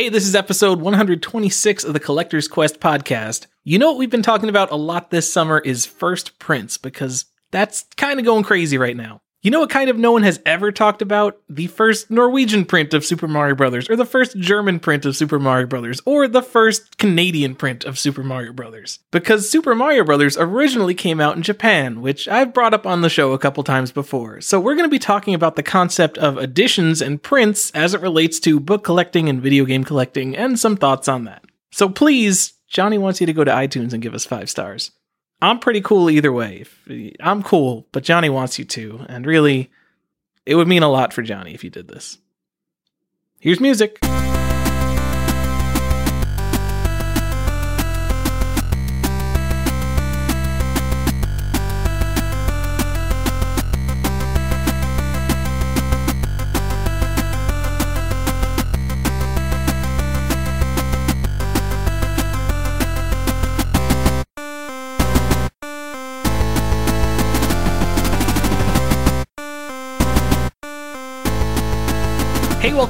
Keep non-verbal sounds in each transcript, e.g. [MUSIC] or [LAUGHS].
Hey, this is episode 126 of the Collector's Quest podcast. You know what we've been talking about a lot this summer is first prints because that's kind of going crazy right now. You know what kind of no one has ever talked about? The first Norwegian print of Super Mario Brothers, or the first German print of Super Mario Brothers, or the first Canadian print of Super Mario Brothers. Because Super Mario Brothers originally came out in Japan, which I've brought up on the show a couple times before. So we're going to be talking about the concept of editions and prints as it relates to book collecting and video game collecting, and some thoughts on that. So please, Johnny wants you to go to iTunes and give us five stars. I'm pretty cool either way. I'm cool, but Johnny wants you to. And really, it would mean a lot for Johnny if you did this. Here's music.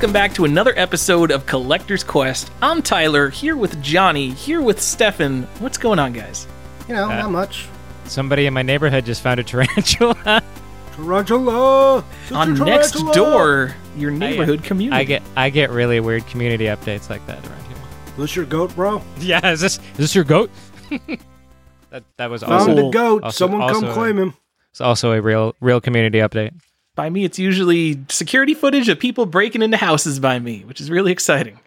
Welcome back to another episode of Collector's Quest. I'm Tyler, here with Johnny, here with Stefan. What's going on, guys? You know, Uh, not much. Somebody in my neighborhood just found a tarantula. [LAUGHS] Tarantula! Sister on next door, your neighborhood community. I get I get really weird community updates like that around here. This your goat, bro? [LAUGHS] Yeah, is this is this your goat? [LAUGHS] that that was Found also the goat. also- Someone come also- claim him. it's also a real real community update. By me, it's usually security footage of people breaking into houses by me, which is really exciting.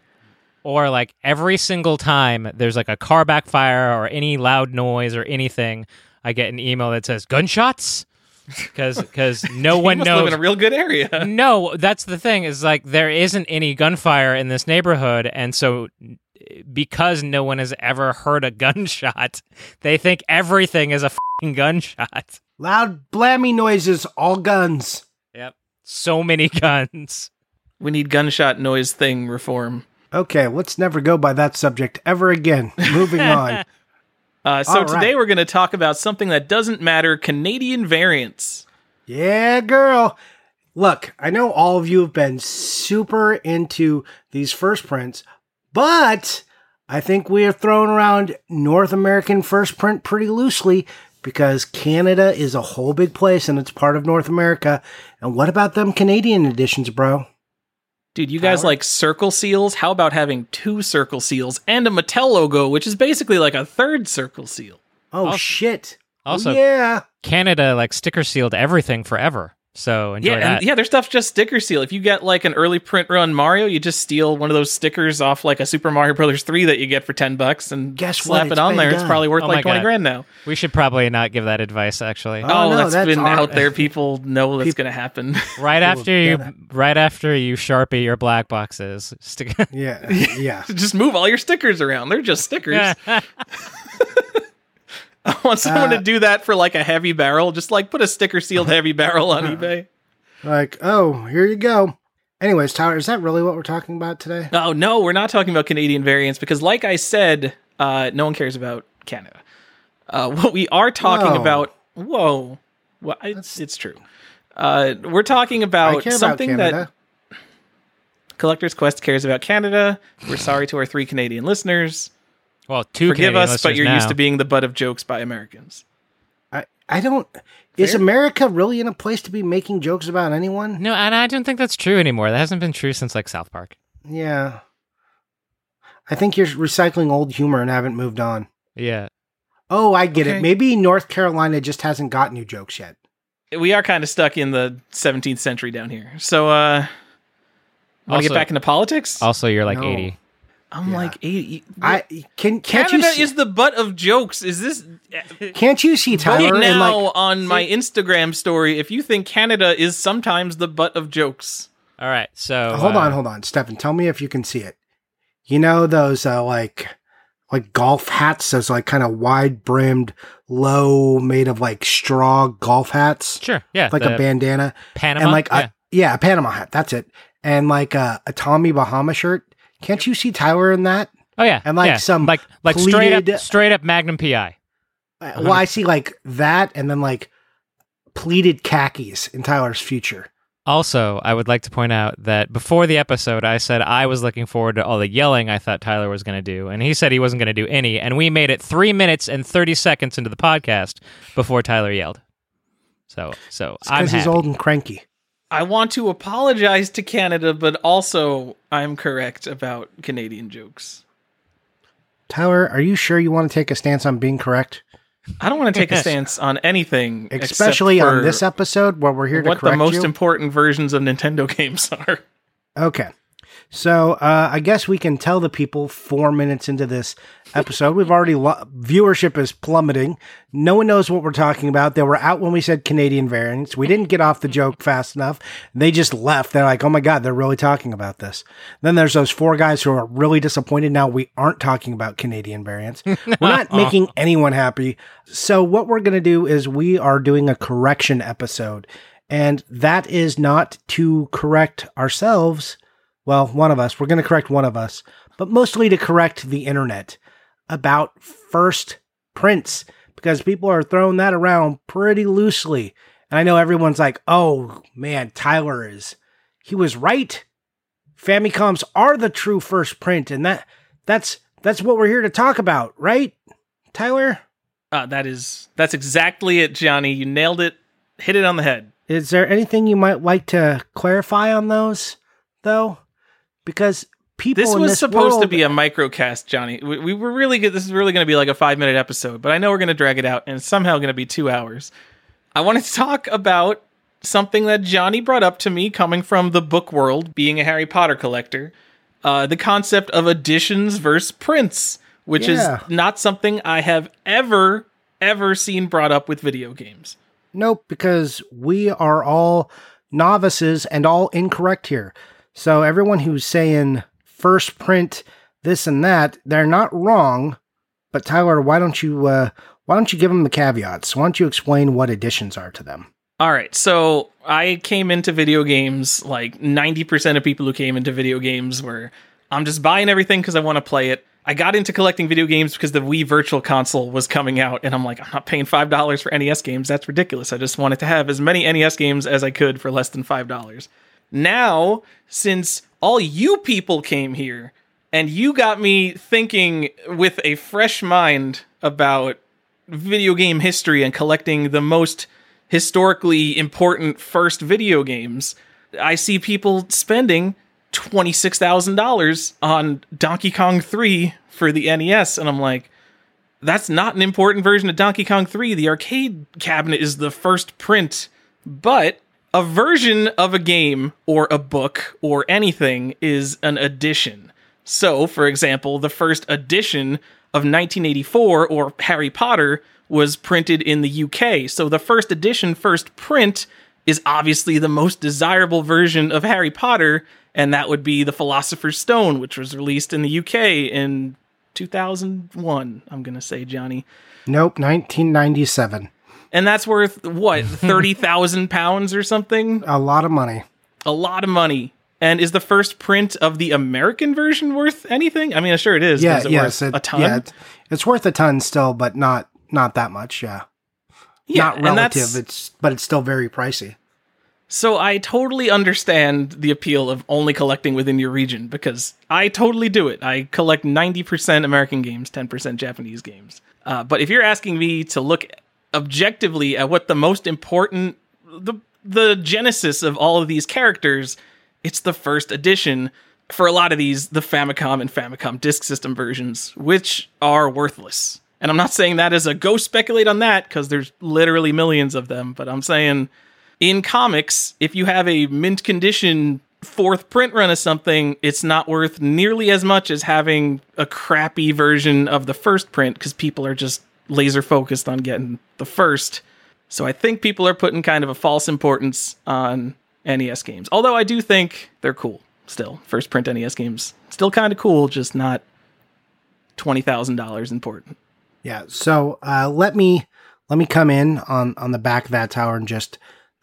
Or like every single time there's like a car backfire or any loud noise or anything, I get an email that says gunshots because because [LAUGHS] no one you must live knows in a real good area. no, that's the thing is like there isn't any gunfire in this neighborhood, and so because no one has ever heard a [LAUGHS] gunshot, they think everything is a fing gunshot. Loud blammy noises, all guns. Yep, so many [LAUGHS] guns. We need gunshot noise thing reform. Okay, let's never go by that subject ever again. Moving on. [LAUGHS] Uh, so All right. today we're going to talk about something that doesn't matter: Canadian variants. Yeah, girl. Look, I know all of you have been super into these first prints, but I think we have thrown around North American first print pretty loosely because Canada is a whole big place and it's part of North America. And what about them Canadian editions, bro? Dude, you guys Tyler? like circle seals? How about having two circle seals and a Mattel logo, which is basically like a third circle seal? Oh, oh Also- shit. Also, oh, yeah. Canada like sticker sealed everything forever. So enjoy yeah, that. and yeah, their stuff's just sticker seal. If you get like an early print run Mario, you just steal one of those stickers off like a Super Mario Brothers 3 that you get for 10 bucks and Guess what? slap it It's on been there. It's probably worth Oh like 20 God. grand now. we should probably not give that advice. Actually, Oh, Oh, no, that's that's been our- out there. [LAUGHS] People know that's Peop- going to happen. [LAUGHS] right after you, get it. right after you sharpie your black boxes, stick. [LAUGHS] Yeah. Yeah. just move all your stickers around. They're just stickers. [LAUGHS] I want someone Uh, to do that for like a heavy barrel. Just like put a sticker sealed heavy barrel on [LAUGHS] eBay. like, oh, here you go. Anyways, Tyler, is that really what we're talking about today? Oh no, we're not talking about Canadian variants because, like I said, uh, no one cares about Canada. Uh, what we are talking Whoa. about, whoa, well, it's it's true. Uh, we're talking about about something Canada. that Collector's Quest cares about Canada. We're sorry to our three Canadian listeners. Well, two Forgive Canadian us, but you're used to being the butt of jokes by Americans. I, I don't. Is America really in a place to be making jokes about anyone? No, and I don't think that's true anymore. That hasn't been true since like South Park. Yeah. I think you're recycling old humor and haven't moved on. Yeah. Oh, I get Okay. it. Maybe North Carolina just hasn't got new jokes yet. We are kind of stuck in the 17th century down here. So, uh, want to get back into politics? Also, you're like No. 80. I'm yeah. like, eighty. I can can't Canada you see, is the butt of jokes. Is this can't you see vote Tyler and now like on my Instagram story if you think Canada is sometimes the butt of jokes? All right. So hold uh, on, hold on, Stefan. Tell me if you can see it. You know those uh, like like golf hats, those like kind of wide brimmed, low, made of like straw golf hats, Sure. Yeah. like a bandana. Panama. and like yeah. a, yeah, a Panama hat. That's it. And like a, a Tommy Bahama shirt. Can't you see Tyler in that? oh yeah. and, like, yeah. some like like straight up straight up Magnum PI. Uh, Well, I see like that, and then like pleated khakis in Tyler's future. Also, I would like to point out that before the episode, I said I was looking forward to all the yelling I thought Tyler was going to do, and he said he wasn't going to do any. And we made it three minutes and thirty seconds into the podcast before Tyler yelled. So, so I'm Because he's old and cranky. I want to apologize to Canada, but also I'm correct about Canadian jokes. Tyler, are you sure you want to take a stance on being correct? I don't want to take a [LAUGHS] stance on anything, Especially on this episode where we're here to what correct the most you? important versions of Nintendo [LAUGHS] games are. Okay. So uh, I guess we can tell the people four minutes into this episode. We've already lo- viewership is plummeting. No one knows what we're talking about. They were out when we said Canadian variants. We didn't get off the joke fast enough. They just left. They're like, "Oh my god, they're really talking about this." Then there's those four guys who are really disappointed. Now we aren't talking about Canadian variants. [LAUGHS] We're not making anyone happy. So what we're gonna do is we are doing a correction episode, and that is not to correct ourselves well, one of us, we're going to correct one of us, but mostly to correct the internet about first prints because people are throwing that around pretty loosely. And I know everyone's like, oh man, Tyler is, he was right. Famicoms are the true first print. And that, that's, that's what we're here to talk about, right? Tyler? Uh, that is that's exactly it, Johnny. You nailed it. Hit it on the head. Is there anything you might like to clarify on those, though? Because people This was this supposed to be a microcast, Johnny. We, we were really good. This is really going to be like a five minute episode, but I know we're going to drag it out, and it's somehow going to be two hours. I wanted to talk about something that Johnny brought up to me, coming from the book world, being a Harry Potter collector. Uh, the concept of editions versus prints, which Yeah. is not something I have ever ever seen brought up with video games. Nope, because we are all novices and all incorrect here. So everyone who's saying first print this and that, they're not wrong. But Tyler, why don't you uh, why don't you give them the caveats? Why don't you explain what additions are to them? All right, so I came into video games like 90% of people who came into video games were I'm just buying everything because I want to play it. I got into collecting video games because the Wii Virtual Console was coming out, and I'm like, I'm not paying $5 for NES games. That's ridiculous. I just wanted to have as many NES games as I could for less than $5. Now, since all you people came here and you got me thinking with a fresh mind about video game history and collecting the most historically important first video games, I see people spending $26,000 on Donkey Kong 3 for the NES. And I'm like, that's not an important version of Donkey Kong 3. The arcade cabinet is the first print, but a version of a game or a book or anything is an edition. So, for example, the first edition of 1984 or Harry Potter was printed in the UK. So the first edition, first print is obviously the most desirable version of Harry Potter, and that would be The Philosopher's Stone, which was released in the UK in 2001, I'm going to say, Johnny. Nope, 1997. And that's worth what, [LAUGHS] 30,000 pounds or something? A lot of money. A lot of money. And is the first print of the American version worth anything? I mean, sure it is. Yeah, is it yes, worth it- a ton. yeah, it's, it's worth a ton still, but not not that much. Yeah, Yeah, not relative. It's but it's still very pricey. So I totally understand the appeal of only collecting within your region because I totally do it. I collect 90% American games, 10% Japanese games. Uh, but if you're asking me to look objectively at what the most important, the the genesis of all of these characters, it's the first edition. For a lot of these, the Famicom and Famicom Disk System versions, which are worthless. And I'm not saying that as a go speculate on that because there's literally millions of them, but I'm saying in comics, if you have a mint condition fourth print run of something, it's not worth nearly as much as having a crappy version of the first print because people are just laser focused on getting the first. So I think people are putting kind of a false importance on NES games. Although I do think they're cool still. First print NES games still kind of cool, just not $20,000 important. Yeah. So uh, let me let me come in on on the back of that Tyler and just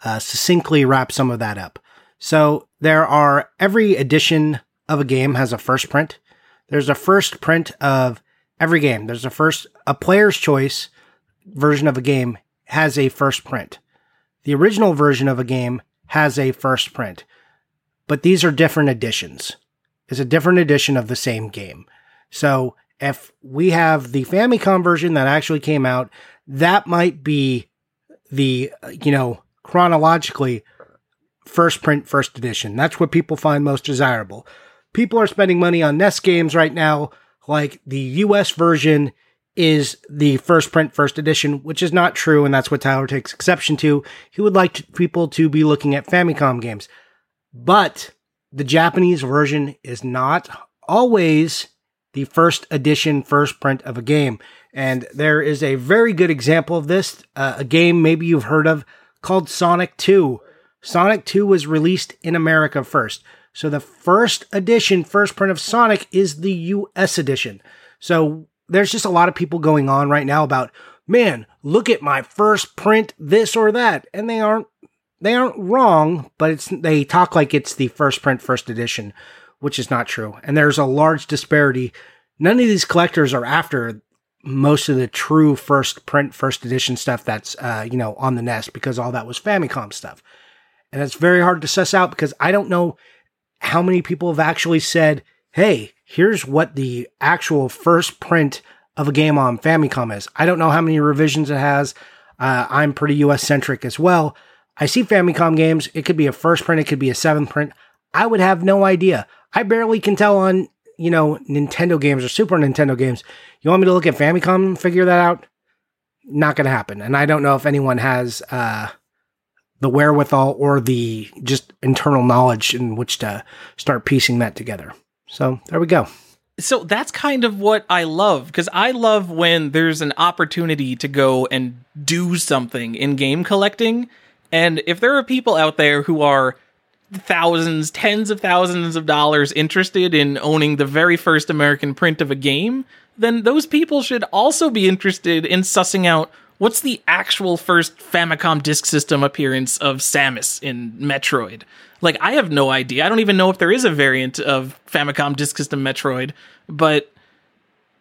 uh, succinctly wrap some of that up. So there are every edition of a game has a first print. There's a first print of every game. There's a first a player's choice version of a game has a first print. The original version of a game has a first print, but these are different editions. It's a different edition of the same game. So if we have the Famicom version that actually came out, that might be the, you know, chronologically first print, first edition. That's what people find most desirable. People are spending money on NES games right now, like the US version is the first print, first edition, which is not true, and that's what Tyler takes exception to. He would like to, people to be looking at Famicom games. But the Japanese version is not always the first edition, first print of a game. And there is a very good example of this, uh, a game maybe you've heard of called Sonic 2. Sonic 2 was released in America first. So the first edition, first print of Sonic is the US edition. So there's just a lot of people going on right now about, man, look at my first print, this or that. And they aren't they aren't wrong, but it's they talk like it's the first print, first edition, which is not true. And there's a large disparity. None of these collectors are after most of the true first print, first edition stuff that's uh, you know on the NES because all that was Famicom stuff, and it's very hard to suss out because I don't know how many people have actually said, "Hey, here's what the actual first print of a game on Famicom is." I don't know how many revisions it has. Uh, I'm pretty US centric as well. I see Famicom games. It could be a first print, it could be a seventh print. I would have no idea. I barely can tell on, you know, Nintendo games or Super Nintendo games. You want me to look at Famicom and figure that out? Not going to happen. And I don't know if anyone has uh, the wherewithal or the just internal knowledge in which to start piecing that together. So there we go. So that's kind of what I love because I love when there's an opportunity to go and do something in game collecting and if there are people out there who are thousands, tens of thousands of dollars interested in owning the very first American print of a game, then those people should also be interested in sussing out what's the actual first Famicom disk system appearance of Samus in Metroid. Like, I have no idea. I don't even know if there is a variant of Famicom disk system Metroid, but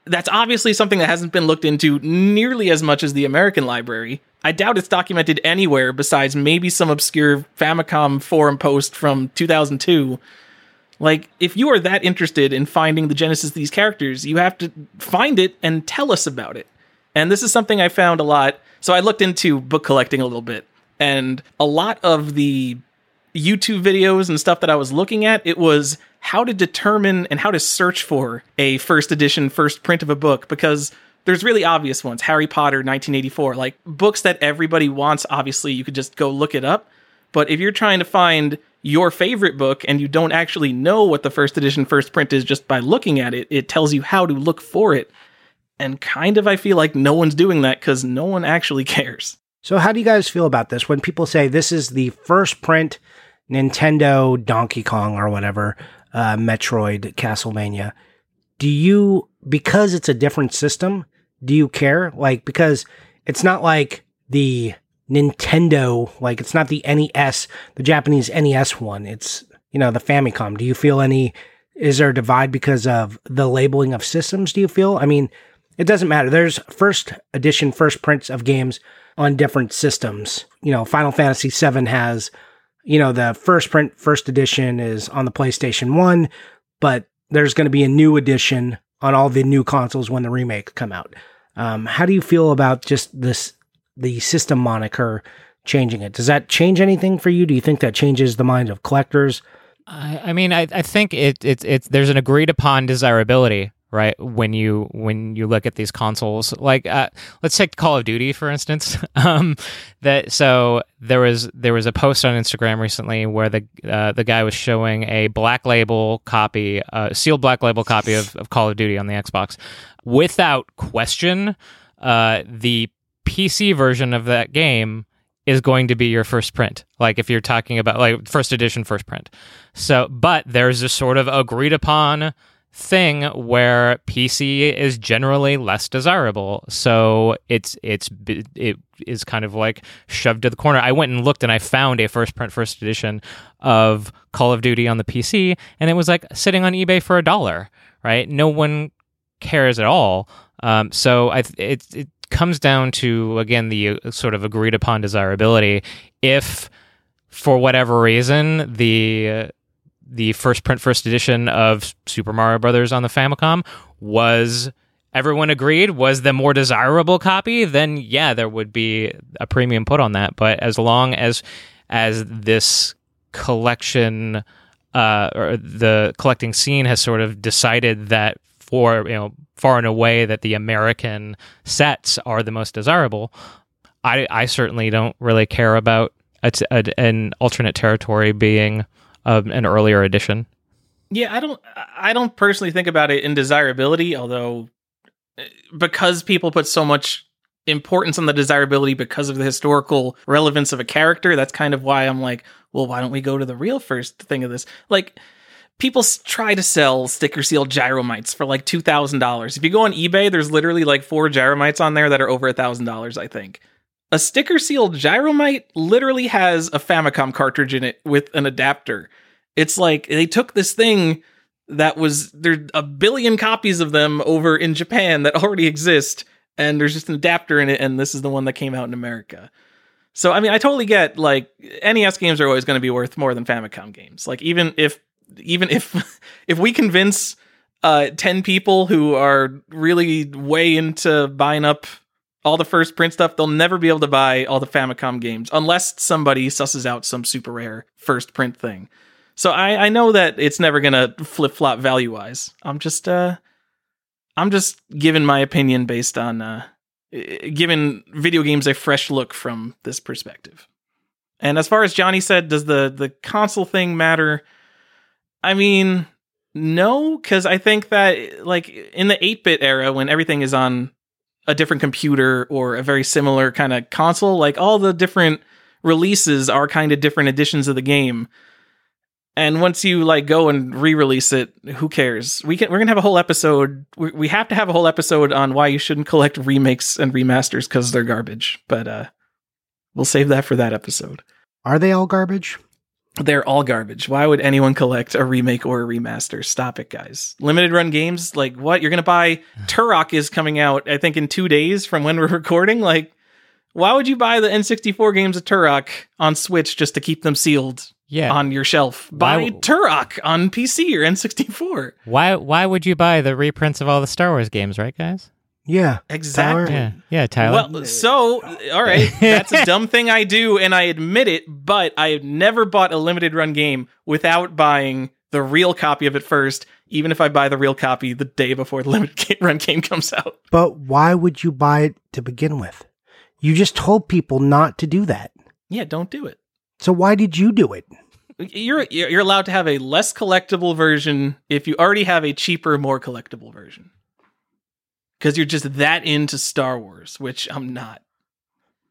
that's obviously something that hasn't been looked into nearly as much as the American library. I doubt it's documented anywhere besides maybe some obscure Famicom forum post from 2002. Like, if you are that interested in finding the genesis of these characters, you have to find it and tell us about it. And this is something I found a lot. So I looked into book collecting a little bit, and a lot of the YouTube videos and stuff that I was looking at, it was how to determine and how to search for a first edition, first print of a book, because there's really obvious ones Harry Potter 1984, like books that everybody wants. Obviously, you could just go look it up. But if you're trying to find your favorite book and you don't actually know what the first edition first print is just by looking at it, it tells you how to look for it. And kind of, I feel like no one's doing that because no one actually [LAUGHS] cares. So, how do you guys feel about this when people say this is the first print Nintendo Donkey Kong or whatever, uh, Metroid, Castlevania? Do you, because it's a different system, do you care? Like, because it's not like the Nintendo, like, it's not the NES, the Japanese NES one. It's, you know, the Famicom. Do you feel any, is there a divide because of the labeling of systems? Do you feel? I mean, it doesn't matter. There's first edition, first prints of games on different systems. You know, Final Fantasy VII has, you know, the first print, first edition is on the PlayStation 1, but there's going to be a new edition on all the new consoles when the remake come out. Um, how do you feel about just this the system moniker changing it? Does that change anything for you? Do you think that changes the mind of collectors? I, I mean, I, I think it, it, it's there's an agreed upon desirability right when you when you look at these consoles like uh, let's take call of duty for instance. [LAUGHS] Um, that so there was there was a post on instagram recently where the uh, the guy was showing a black label copy uh, sealed black label copy of, of call of duty on the xbox without question uh, the pc version of that game is going to be your first print. Like if you're talking about like first edition first print. So but there's a sort of agreed upon thing where PC is generally less desirable. So it's it's it is kind of like shoved to the corner. I went and looked and I found a first print first edition of Call of Duty on the PC and it was like sitting on eBay for a dollar, right? No one cares at all. Um, so I it it comes down to again the uh, sort of agreed upon desirability. If for whatever reason, the the first print first edition of Super Mario Brothers on the Famicom was everyone agreed was the more desirable copy, then yeah, there would be a premium put on that. But as long as as this collection uh, or the collecting scene has sort of decided that for you know far and away that the American sets are the most desirable, I I certainly don't really care about a, a, an alternate territory being an earlier edition. Yeah, I don't I don't personally think about it in desirability, although eh, because people put so much importance on the desirability because of the historical relevance of a character, that's kind of why I'm like, well, why don't we go to the real first thing of this? Like people try to sell sticker sealed gyromites for like $2,000. If you go on eBay, there's literally like four gyromites on there that are over a $1,000, I think. A sticker sealed gyromite literally has a Famicom cartridge in it with an adapter. It's like they took this thing that was there a billion copies of them over in Japan that already exist and there's just an adapter in it and this is the one that came out in America. So I mean I totally get like NES games are always going to be worth more than Famicom games. Like even if even if [LAUGHS] if we convince uh 10 people who are really way into buying up all the first print stuff, they'll never be able to buy all the Famicom games unless somebody susses out some super rare first print thing. So I, I know that it's never gonna flip flop value wise. I'm just uh I'm just giving my opinion based on uh giving video games a fresh look from this perspective. And as far as Johnny said, does the the console thing matter? I mean, no, because I think that like in the 8-bit era when everything is on a different computer or a very similar kind of console, like all the different releases are kind of different editions of the game. And once you like go and re-release it, who cares? We can we're gonna have a whole episode. We, we have to have a whole episode on why you shouldn't collect remakes and remasters because they're garbage. But uh, we'll save that for that episode. Are they all garbage? They're all garbage. Why would anyone collect a remake or a remaster? Stop it, guys. Limited run games, like what? You're gonna buy [SIGHS] Turok is coming out, I think, in two days from when we're [LAUGHS] recording. Like, why would you buy the N64 games of Turok on Switch just to keep them sealed Yeah. on your shelf? Buy Why- Turok on PC or N64. why why would you buy the reprints of all the Star Wars games, right, guys? Yeah. Exactly. Yeah. Yeah, Tyler. Well, so all right, [LAUGHS] that's a dumb thing I do, and I admit it. But I have never bought a limited run game without buying the real copy of it first, even if I buy the real copy the day before the [LAUGHS] limited ga- run game comes out. But why would you buy it to begin with? You just told people not to do that. Yeah, don't do it. So why did you do it? You're you're allowed to have a less collectible version if you already have a cheaper, more collectible version. Because you're just that into Star Wars, which I'm not.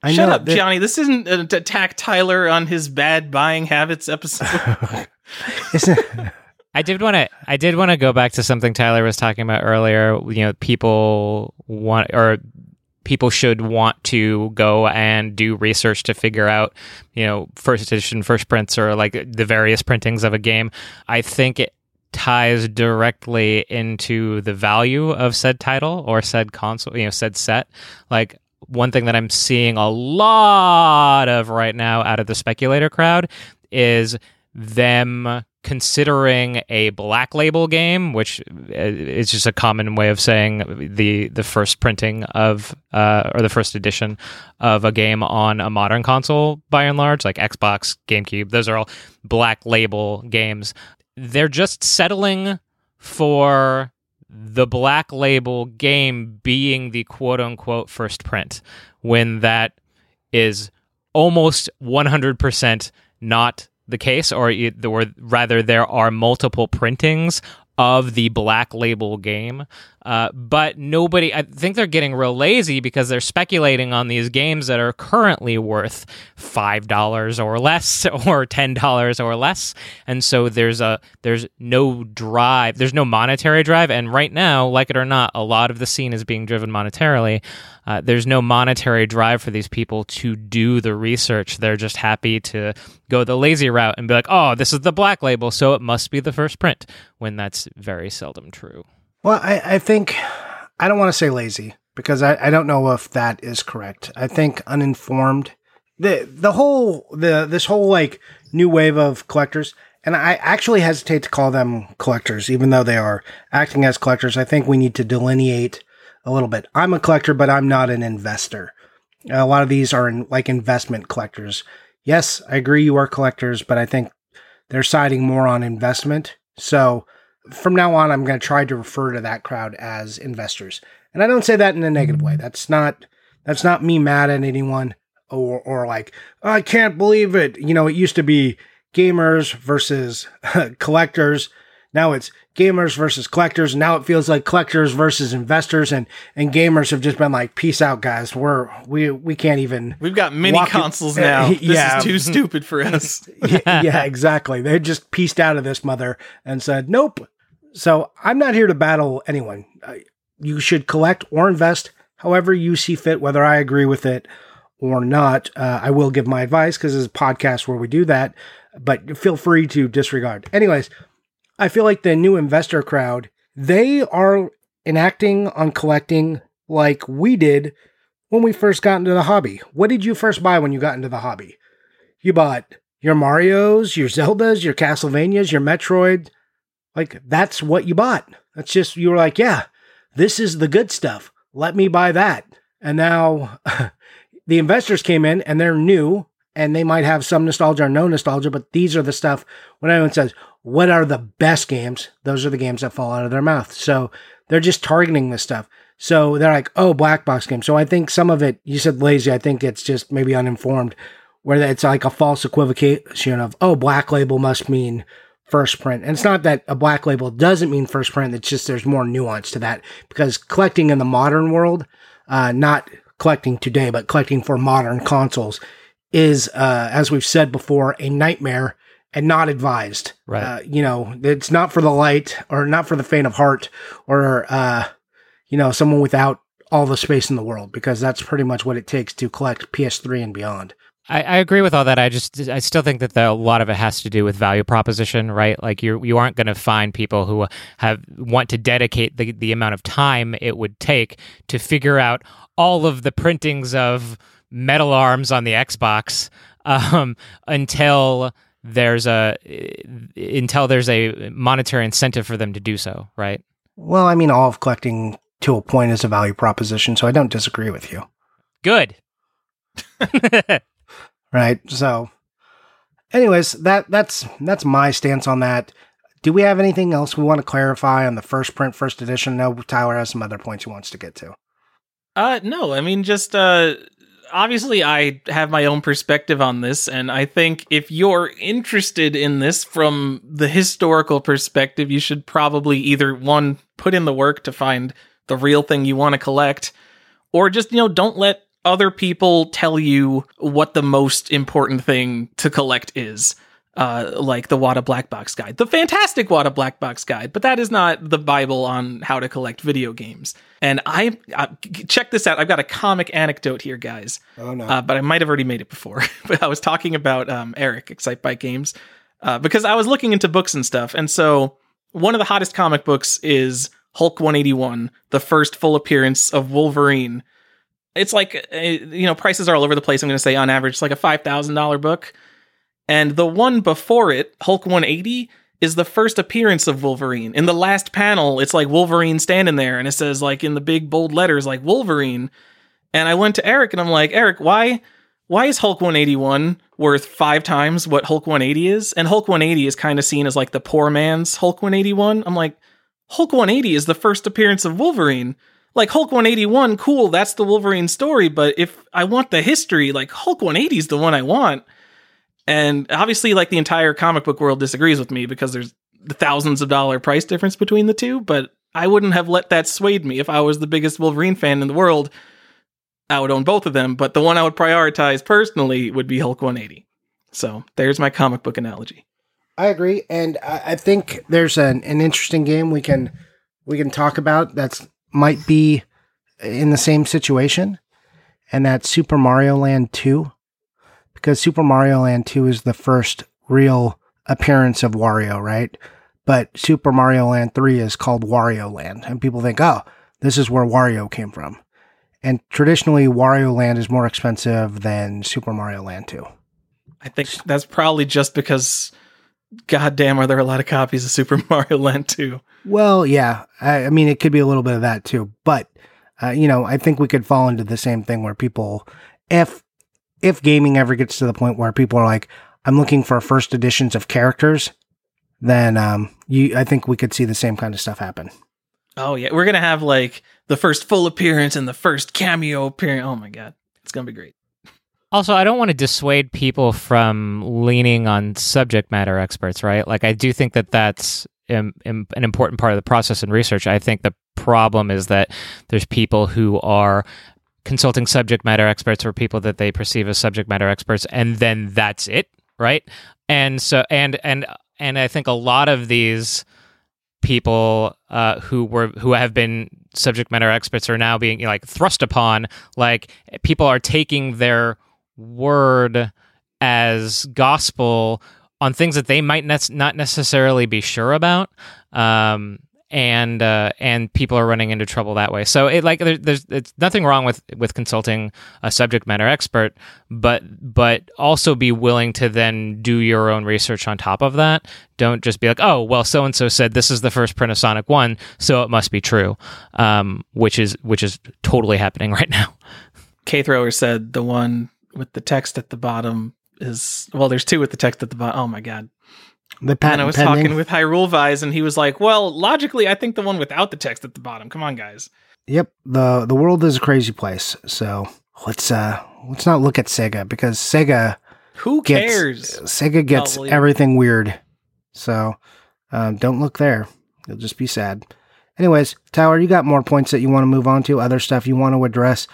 I Shut know up, that- Johnny. This isn't an attack Tyler on his bad buying habits episode. [LAUGHS] [LAUGHS] I did want to. I did want to go back to something Tyler was talking about earlier. You know, people want or people should want to go and do research to figure out, you know, first edition, first prints, or like the various printings of a game. I think it ties directly into the value of said title or said console, you know, said set. Like one thing that I'm seeing a lot of right now out of the speculator crowd is them considering a black label game, which uh, is just a common way of saying the the first printing of uh, or the first edition of a game on a modern console, by and large, like Xbox, GameCube. Those are all black label games. They're just settling for the black label game being the quote unquote first print when that is almost 100% not the case or, or rather there are multiple printings of the black label game uh, but nobody i think they're getting real lazy because they're speculating on these games that are currently worth $5 or less [LAUGHS] or $10 or less. And so there's a there's no drive there's no monetary drive. And right now like it or not a lot of the scene is being driven monetarily. Uh, there's no monetary drive for these people to do the research. They're just happy to go the lazy route and be like oh this is the black label so it must be the first print when that's very seldom true Well, I, I think I don't want to say lazy because I, I don't know if that is correct. I think uninformed the the whole the this whole like new wave of collectors and I actually hesitate to call them collectors even though they are acting as collectors. I think we need to delineate a little bit. I'm a collector but I'm not an investor. A lot of these are in, like investment collectors. Yes, I agree you are collectors, but I think they're siding more on investment. So from now on, I'm going to try to refer to that crowd as investors. And I don't say that in a negative way. That's not, that's not me mad at anyone or, or like, I can't believe it. You know, it used to be gamers versus [LAUGHS] collectors. Now it's gamers versus collectors. Now it feels like collectors versus investors, and and gamers have just been like, "Peace out, guys. We're we we can't even." We've got mini consoles it. now. [LAUGHS] This yeah. is too stupid for us. [LAUGHS] yeah, exactly. They just pieced out of this mother and said, "Nope." So I'm not here to battle anyone. You should collect or invest however you see fit, whether I agree with it or not. Uh, I will give my advice because it's a podcast where we do that, but feel free to disregard. Anyways, I feel like the new investor crowd, they are enacting on collecting like we did when we first got into the hobby. What did you first buy when you got into the hobby? You bought your Marios, your Zeldas, your Castlevanias, your Metroid. Like that's what you bought. That's just you were like, yeah, this is the good stuff. Let me buy that. And now [LAUGHS] the investors came in and they're new and they might have some nostalgia or no nostalgia, but these are the stuff when anyone says, what are the best games? Those are the games that fall out of their mouth. So they're just targeting this stuff. So they're like, oh, black box game. So I think some of it, you said lazy. I think it's just maybe uninformed, where it's like a false equivocation of, oh, black label must mean first print. And it's not that a black label doesn't mean first print. It's just there's more nuance to that because collecting in the modern world, uh, not collecting today, but collecting for modern consoles is, uh, as we've said before, a nightmare and not advised. Right. Uh, you know, it's not for the light or not for the faint of heart or, uh, you know, someone without all the space in the world because that's pretty much what it takes to collect PS3 and beyond. I, I agree with all that. I just, I still think that the, a lot of it has to do with value proposition, right? Like you, you aren't going to find people who have want to dedicate the the amount of time it would take to figure out all of the printings of metal arms on the Xbox [LAUGHS] um, until there's a until there's a monetary incentive for them to do so, right? Well, I mean, all of collecting to a point is a value proposition, so I don't disagree with you. Good. [LAUGHS] [LAUGHS] right. So, anyways, that that's that's my stance on that. Do we have anything else we want to clarify on the first print, first edition? No, Tyler has some other points he wants to get to. Uh, no, I mean just uh obviously I have my own perspective on this, and I think if you're interested in this from the historical perspective, you should probably either one put in the work to find the real thing you want to collect, or just you know don't let other people tell you what the most important thing to collect is uh, like the WATA Black Box Guide, the fantastic WATA Black Box Guide, but that is not the Bible on how to collect video games. And I, I check this out. I've got a comic anecdote here, guys. Oh no! Uh, but I might have already made it before. [LAUGHS] but I was talking about um, Eric, Excitebike Games, uh, because I was looking into books and stuff, and so one of the hottest comic books is Hulk 181, the first full appearance of Wolverine. It's like uh, you know prices are all over the place. I'm going to say on average, it's like a five thousand dollar book. And the one before it, Hulk 180, is the first appearance of Wolverine. In the last panel, it's like Wolverine standing there and it says like in the big bold letters like Wolverine. And I went to Eric and I'm like, "Eric, why why is Hulk 181 worth 5 times what Hulk 180 is?" And Hulk 180 is kind of seen as like the poor man's Hulk 181. I'm like, "Hulk 180 is the first appearance of Wolverine." Like Hulk 181, cool, that's the Wolverine story, but if I want the history, like Hulk 180 is the one I want. And obviously, like the entire comic book world disagrees with me because there's the thousands of dollar price difference between the two. But I wouldn't have let that sway me if I was the biggest Wolverine fan in the world. I would own both of them, but the one I would prioritize personally would be Hulk 180. So there's my comic book analogy. I agree, and I think there's an, an interesting game we can we can talk about that's might be in the same situation, and that's Super Mario Land 2 because Super Mario Land 2 is the first real appearance of Wario, right? But Super Mario Land 3 is called Wario Land, and people think, oh, this is where Wario came from. And traditionally, Wario Land is more expensive than Super Mario Land 2. I think that's probably just because, goddamn, are there a lot of copies of Super [LAUGHS] Mario Land 2? Well, yeah. I, I mean, it could be a little bit of that too. But, uh, you know, I think we could fall into the same thing where people, if if gaming ever gets to the point where people are like, I'm looking for first editions of characters, then um, you, I think we could see the same kind of stuff happen. Oh yeah, we're gonna have like the first full appearance and the first cameo appearance. Oh my god, it's gonna be great. Also, I don't want to dissuade people from leaning on subject matter experts, right? Like, I do think that that's um, um, an important part of the process and research. I think the problem is that there's people who are consulting subject matter experts or people that they perceive as subject matter experts, and then that's it, right? And so, and and and I think a lot of these people uh, who were who have been subject matter experts are now being like thrust upon like people are taking their word as gospel on things that they might ne- not necessarily be sure about um, and uh, and people are running into trouble that way. So it like there, there's it's nothing wrong with with consulting a subject matter expert, but but also be willing to then do your own research on top of that. Don't just be like, oh well, so and so said this is the first print of Sonic One, so it must be true, um, which is which is totally happening [LAUGHS] right now. K Thrower said the one with the text at the bottom is well. There's two with the text at the bottom. Oh my god. The And I was pending. talking with Hyrule Vise, and he was like, "Well, logically, I think the one without the text at the bottom. Come on, guys." Yep the the world is a crazy place. So let's uh let's not look at Sega because Sega Who gets cares? Sega gets well, yeah. everything weird. So um, don't look there. You'll just be sad. Anyways, Tyler, you got more points that you want to move on to, other stuff you want to address.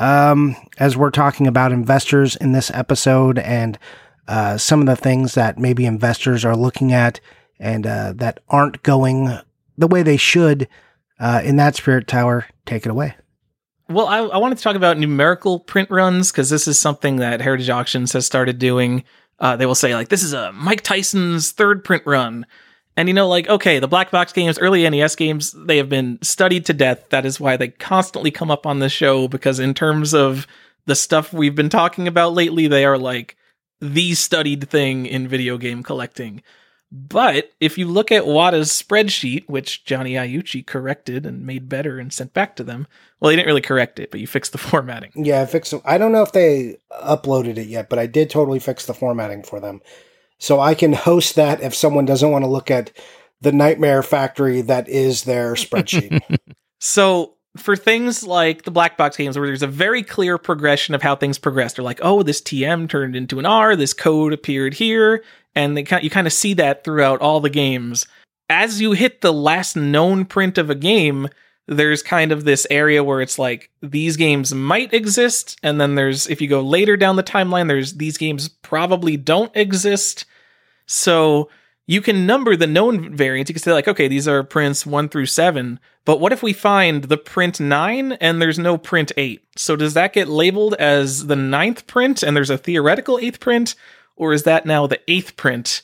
Um, as we're talking about investors in this episode and uh, some of the things that maybe investors are looking at and uh, that aren't going the way they should. Uh, in that spirit, Tyler, take it away. Well, I, I wanted to talk about numerical print runs because this is something that Heritage Auctions has started doing. Uh, they will say like, "This is a Mike Tyson's third print run," and you know, like, okay, the black box games, early NES games, they have been studied to death. That is why they constantly come up on this show because in terms of the stuff we've been talking about lately, they are like the studied thing in video game collecting. But if you look at Wata's spreadsheet, which Johnny Iucci corrected and made better and sent back to them, well, he didn't really correct it, but you fixed the [LAUGHS] formatting. Yeah, I fixed. I don't know if they uploaded it yet, but I did totally fix the formatting for them, so I can host that if someone doesn't want to look at the nightmare factory that is their [LAUGHS] spreadsheet. So for things like the black box games where there's a very clear progression of how things progressed, they're like, oh, this TM turned into an R, this code appeared here, and they kind you kind of see that throughout all the games. As you hit the last known print of a game, there's kind of this area where it's like these games might exist, and then there's if you go later down the timeline, there's these games probably don't exist. So you can number the known variants. You can say like, okay, these are prints one through seven. But what if we find the print nine and there's no print eight? So does that get labeled as the ninth print and there's a theoretical eighth print, or is that now the eighth print?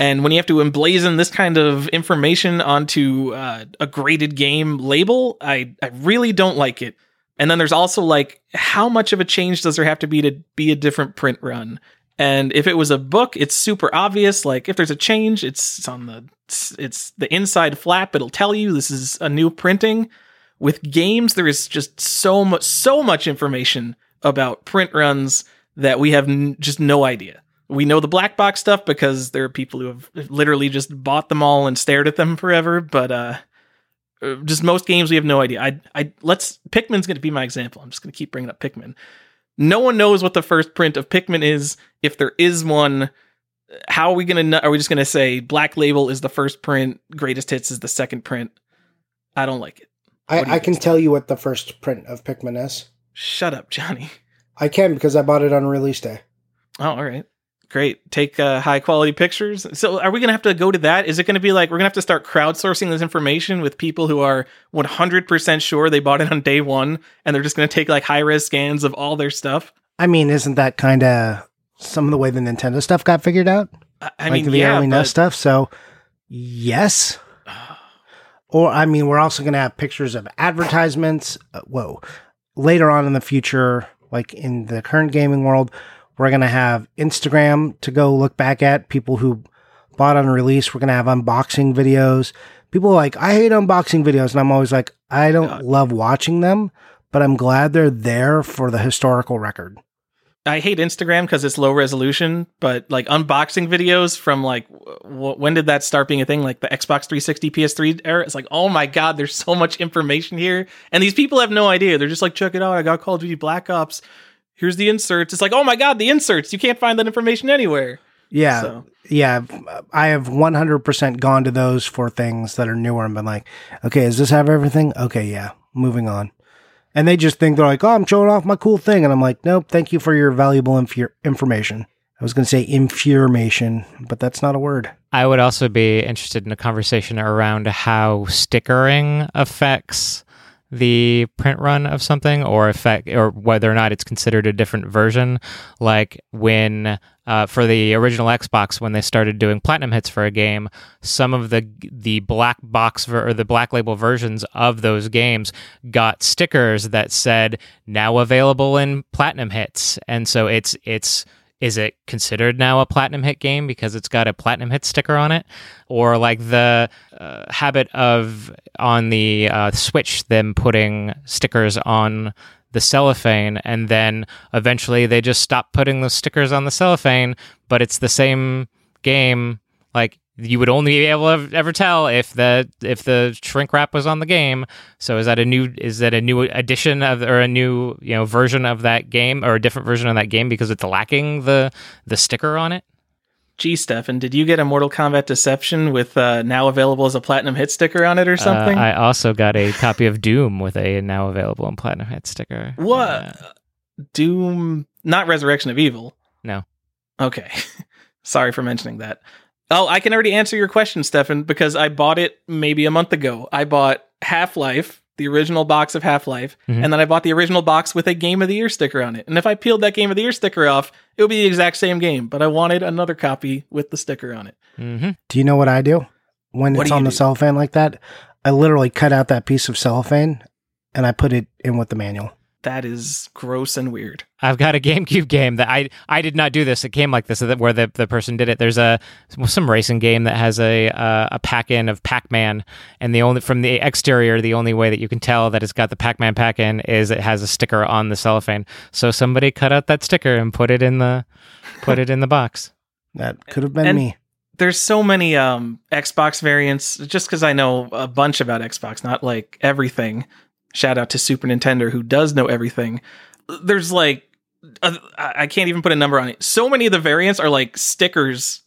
And when you have to emblazon this kind of information onto uh, a graded game label, I, I really don't like it. And then there's also like, how much of a change does there have to be to be a different print run? And if it was a book, it's super obvious. Like if there's a change, it's on the it's, it's the inside flap. It'll tell you this is a new printing. With games, there is just so much so much information about print runs that we have n- just no idea. We know the black box stuff because there are people who have literally just bought them all and stared at them forever. But uh, uh, just most games we have no idea. I I let's Pikmin's going to be my example. I'm just going to keep bringing up Pikmin. No one knows what the first print of Pikmin is. If there is one, how are we going to? Know? Are we just going to say Black Label is the first print, Greatest Hits is the second print? I don't like it. I, What I can tell you what the first print of Pikmin is. Shut up, Johnny. I can because I bought it on release day. Oh, all right. Great. Take uh, high quality pictures. So, are we going to have to go to that? Is it going to be like we're going to have to start crowdsourcing this information with people who are 100% sure they bought it on day one and they're just going to take like high res scans of all their stuff? I mean, isn't that kind of some of the way the Nintendo stuff got figured out? I, I like mean, the yeah, early but, NES stuff. So, yes. [SIGHS] Or, I mean, we're also going to have pictures of advertisements. Uh, whoa. later on in the future, like in the current gaming world, we're going to have Instagram to go look back at people who bought on release. We're going to have unboxing videos. People are like, I hate unboxing videos. And I'm always like, I don't love watching them, but I'm glad they're there for the historical record. I hate Instagram because it's low resolution, but like unboxing videos from like w- when did that start being a thing? Like the Xbox 360, PS3 era. It's like, oh my god, there's so much information here, and these people have no idea. They're just like, check it out. I got Call of Duty Black Ops. Here's the inserts. It's like, oh my god, the inserts. You can't find that information anywhere. Yeah. So- Yeah. I have 100% gone to those for things that are newer and been like, okay, does this have everything? Okay. Yeah. Moving on. And they just think they're like, oh, I'm showing off my cool thing. And I'm like, nope, thank you for your valuable infu- information. I was going to say information, but that's not a word. I would also be interested in a conversation around how stickering affects the print run of something or affect or whether or not it's considered a different version. Like when uh, for the original Xbox when they started doing platinum hits for a game some of the the black box ver- or the black label versions of those games got stickers that said now available in platinum hits. And so it's it's is it considered now a platinum hit game because it's got a platinum hit sticker on it? Or like the uh, habit of on the uh, switch them putting stickers on the cellophane and then eventually they just stop putting the stickers on the cellophane but it's the same game like you would only be able to ever tell if the if the shrink wrap was on the game. So is that a new is that a new addition of or a new you know version of that game or a different version of that game because it's lacking the the sticker on it? Gee, Stefan, did you get a Mortal Kombat Deception with uh, now available as a platinum hit sticker on it or something? Uh, I also got a copy of Doom with a now available in platinum hit sticker. what? Uh, Doom, not Resurrection of Evil. No. Okay. [LAUGHS] Sorry for mentioning that. Oh, I can already answer your question, Stefan, because I bought it maybe a month ago. I bought Half Life, the original box of Half Life, Mhm. and then I bought the original box with a Game of the Year sticker on it. And if I peeled that Game of the Year sticker off, it would be the exact same game, but I wanted another copy with the sticker on it. mhm. Do you know what I do when What it's do on the do? cellophane like that? I literally cut out that piece of cellophane and I put it in with the manual. That is gross and weird. I've got a GameCube game that I I did not do this. It came like this, where the, the person did it. There's a some racing game that has a uh, a pack in of Pac Man, and the only from the exterior, the only way that you can tell that it's got the Pac Man pack in is it has a sticker on the cellophane. So somebody cut out that sticker and put it in the put it in the box. [LAUGHS] That could have been And- me. there's so many um Xbox variants just because I know a bunch about Xbox, not like everything. Shout out to Super Nintendo who does know everything. There's like uh, I I can't even put a number on it. So many of the variants are like stickers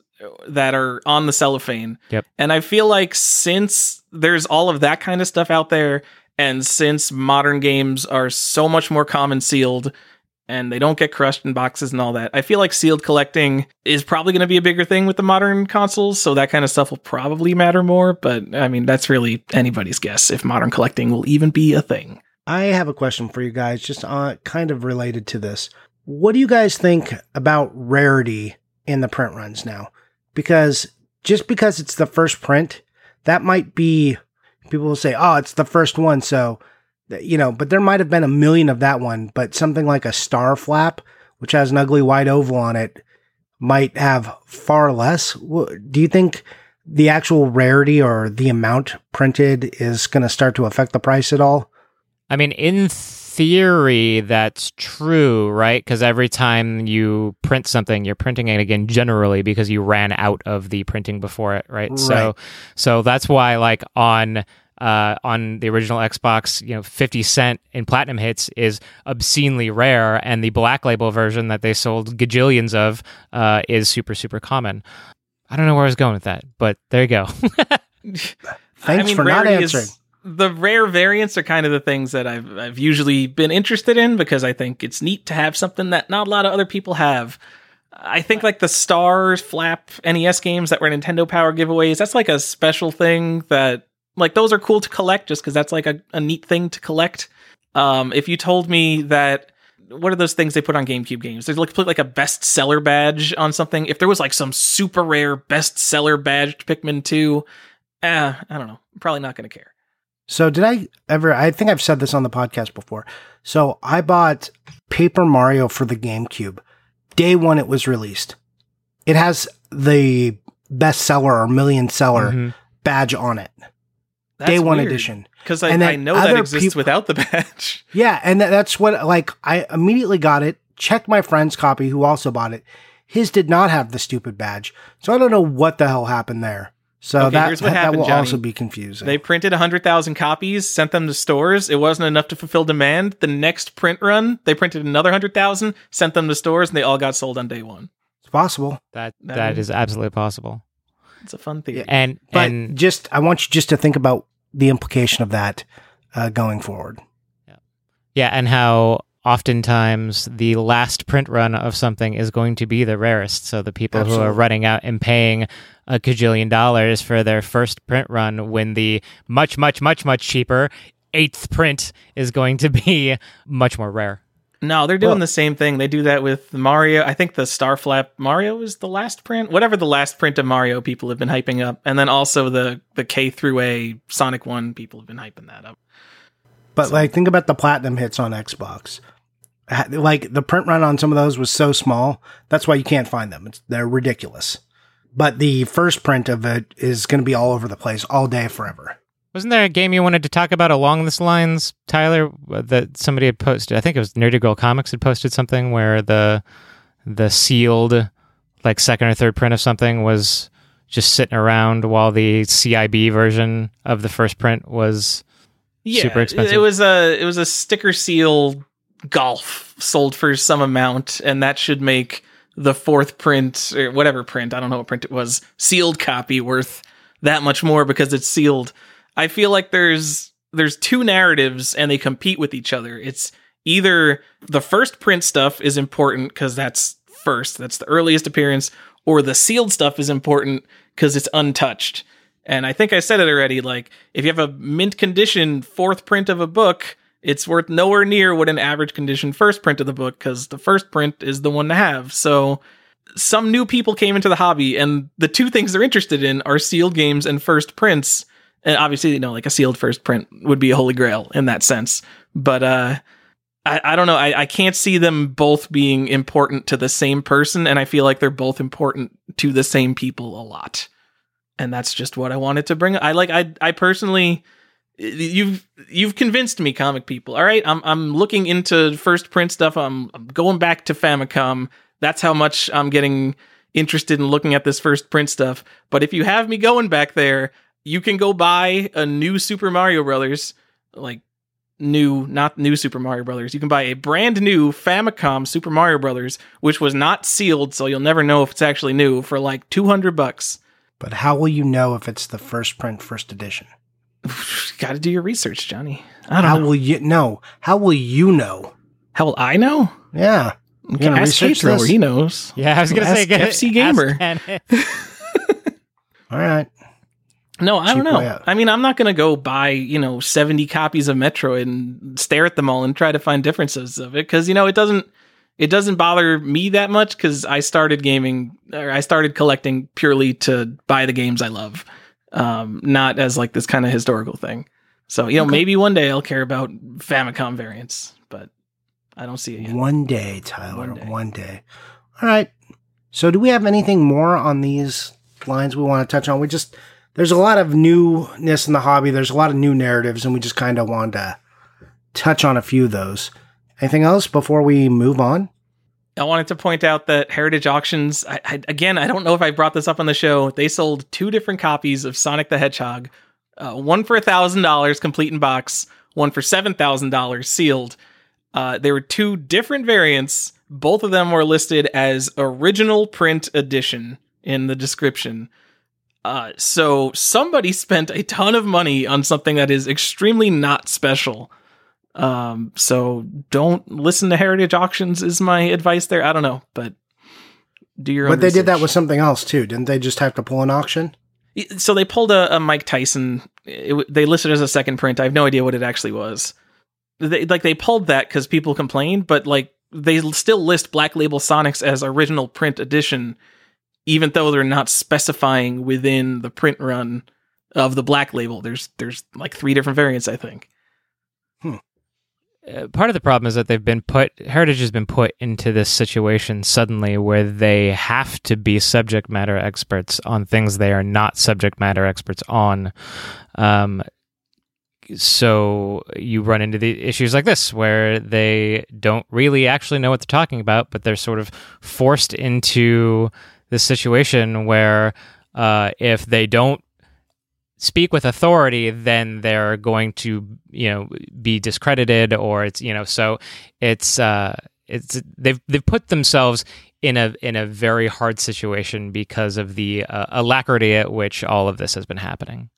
that are on the cellophane. Yep. And I feel like since there's all of that kind of stuff out there and since modern games are so much more common sealed and they don't get crushed in boxes and all that. I feel like sealed collecting is probably going to be a bigger thing with the modern consoles, so that kind of stuff will probably matter more. But I mean, that's really anybody's guess if modern collecting will even be a thing. I have a question for you guys, just uh, kind of related to this. What do you guys think about rarity in the print runs now? Because just because it's the first print, that might be people will say, "Oh, it's the first one," so you know. But there might have been a million of that one, but something like a star flap, which has an ugly white oval on it, might have far less. Do you think? The actual rarity or the amount printed is going to start to affect the price at all? I mean, in theory, that's true, right? Because every time you print something, you're printing it again generally because you ran out of the printing before it, right? So, Right. so that's why, like on uh, on the original Xbox, you know, fifty cent in platinum hits is obscenely rare, and the black label version that they sold gajillions of uh, is super super common. I don't know where I was going with that, but there you go. [LAUGHS] Thanks for not rarity is- answering. the rare variants are kind of the things that I've I've usually been interested in because I think it's neat to have something that not a lot of other people have. I think like the Stars Flap NES games that were Nintendo Power giveaways, that's like a special thing that like those are cool to collect just because that's like a, a neat thing to collect. Um, if you told me that what are those things they put on GameCube games? There's like put like a bestseller badge on something. If there was like some super rare bestseller badge to Pikmin 2, eh, I don't know. I'm probably not gonna care. So did I ever? I think I've said this on the podcast before. So I bought Paper Mario for the GameCube. Day one it was released. It has the bestseller or million seller Mhm. badge on it. That's Day one weird, edition. Because I, I know that exists peop- without the badge. [LAUGHS] Yeah, and tha- that's what like I immediately got it. Checked my friend's copy who also bought it. His did not have the stupid badge, so I don't know what the hell happened there. So Okay, that here's what that, that happened, will Johnny. also be confusing. They printed 100,000 copies, sent them to stores. It wasn't enough to fulfill demand. The next print run, they printed another 100,000, sent them to stores, and they all got sold on day one. it's possible, That That that is- is absolutely possible. It's a fun theory. And but and just I want you just to think about the implication of that uh, going forward. yeah, and how oftentimes the last print run of something is going to be the rarest. So the people who are running out and paying a cajillion dollars for their first print run when the much, much, much, much cheaper eighth print is going to be [LAUGHS] much more rare. No, they're doing Well- the same thing. They do that with Mario. I think the Starflap Mario is the last print. Whatever the last print of Mario people have been hyping up. And then also the the K through A Sonic 1 people have been hyping that up. But like, think about the platinum hits on Xbox. Like the print run on some of those was so small. That's why you can't find them. It's, they're ridiculous. But the first print of it is going to be all over the place all day forever. Wasn't there a game you wanted to talk about along this lines, Tyler? uh, That somebody had posted. I think it was Nerdy Girl Comics had posted something where the the sealed, like second or third print of something was just sitting around while the CIB version of the first print was. Yeah, Super expensive. It was a it was a sticker seal golf sold for some amount, and that should make the fourth print or whatever print I don't know what print it was sealed copy worth that much more because it's sealed. I feel like there's there's two narratives and they compete with each other. It's either the first print stuff is important because that's first, that's the earliest appearance, or the sealed stuff is important because it's untouched. And I think I said it already. Like, if you have a mint condition fourth print of a book, it's worth nowhere near what an average condition first print of the book because the first print is the one to have. So, some new people came into the hobby, and the two things they're interested in are sealed games and first prints. And obviously, you know, like a sealed first print would be a holy grail in that sense. But uh, I, I don't know. I, I can't see them both being important to the same person, and I feel like they're both important to the same people a lot and that's just what I wanted to bring. I like I I personally you've you've convinced me comic people. All right, I'm I'm looking into first print stuff. I'm, I'm going back to Famicom. That's how much I'm getting interested in looking at this first print stuff. But if you have me going back there, you can go buy a new Super Mario Brothers like new not new Super Mario Brothers. You can buy a brand new Famicom Super Mario Brothers which was not sealed so you'll never know if it's actually new for like 200 bucks. But how will you know if it's the first print, first edition? [SIGHS] Got to do your research, Johnny. I don't How know. will you know? How will you know? How will I know? Yeah. You gonna ask research Thrower, this? He knows. Yeah, I was gonna Ask say get it- FC Gamer. [LAUGHS] All right. No, I don't know. out. I mean, I'm not going to go buy, you know, 70 copies of Metroid and stare at them all and try to find differences of it cuz you know, it doesn't it doesn't bother me that much cuz I started gaming or I started collecting purely to buy the games I love. Um not as like this kind of historical thing. So, you know, Okay. maybe one day I'll care about Famicom variants, but I don't see it yet. One day, Tyler. One One day. day. All right. So, do we have anything more on these lines we want to touch on? We just, there's a lot of newness in the hobby. There's a lot of new narratives, and we just kind of wanted to touch on a few of those. Anything else before we move on? I wanted to point out that Heritage Auctions, I, I, again, I don't know if I brought this up on the show. They sold two different copies of Sonic the Hedgehog, uh, one for $1,000 complete in box, one for $7,000 sealed. Uh, there were two different variants. Both of them were listed as original print edition in the description. Uh, so somebody spent a ton of money on something that is extremely not special. Um, so don't listen to heritage auctions is my advice there. I don't know, but do your own But they did that with something else too. Didn't they just have to pull an auction? So they pulled a, a Mike Tyson. It, they listed it as a second print. I have no idea what it actually was. They, like they pulled that because people complained, but like they still list Black Label Sonics as original print edition, even though they're not specifying within the print run of the black label. There's there's like three different variants, I think. Uh, part of the problem is that they've been put heritage has been put into this situation suddenly where they have to be subject matter experts on things they are not subject matter experts on um, so you run into the issues like this where they don't really actually know what they're talking about but they're sort of forced into this situation where uh, if they don't speak with authority, then they're going to you know be discredited, or it's you know so it's uh, it's they've they've put themselves in a in a very hard situation because of the uh, alacrity at which all of this has been happening.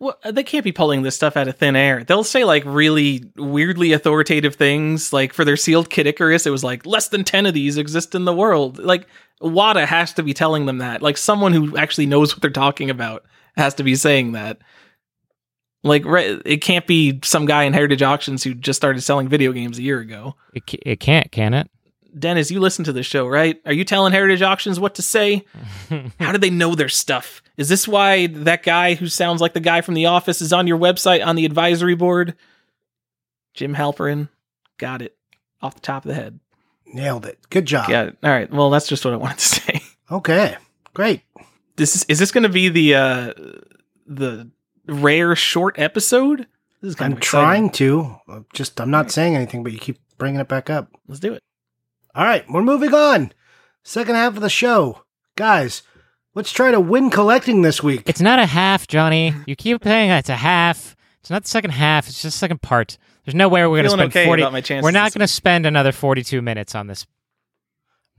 Well, they can't be pulling this stuff out of thin air. They'll say like really weirdly authoritative things. Like for their sealed Kid Icarus, it was like less than 10 of these exist in the world. Like WATA has to be telling them that. Like someone who actually knows what they're talking about has to be saying that. Like it can't be some guy in Heritage Auctions who just started selling video games a year ago. It, it can't, can it? Dennis, you listen to the show, right? Are you telling Heritage Auctions what to say? [LAUGHS] How do they know their stuff? Is this why that guy who sounds like the guy from The Office is on your website on the advisory board? Jim Halperin. Got it. Off the top of the head. Nailed it. Good job. Yeah. All right. Well, that's just what I wanted to [LAUGHS] say. Okay. Great. This is is this going to be the uh the rare short episode? This is kind I'm of trying to. Just I'm not saying anything, but you keep bringing it back up. Let's do it. All right, we're moving on. Second half of the show. Guys, let's try to win collecting this week. It's not a half, Johnny. You keep saying it's a half. It's not the second half. It's just the second part. There's no way we're going to spend okay 40. about my chances we're not going to spend another 42 minutes on this.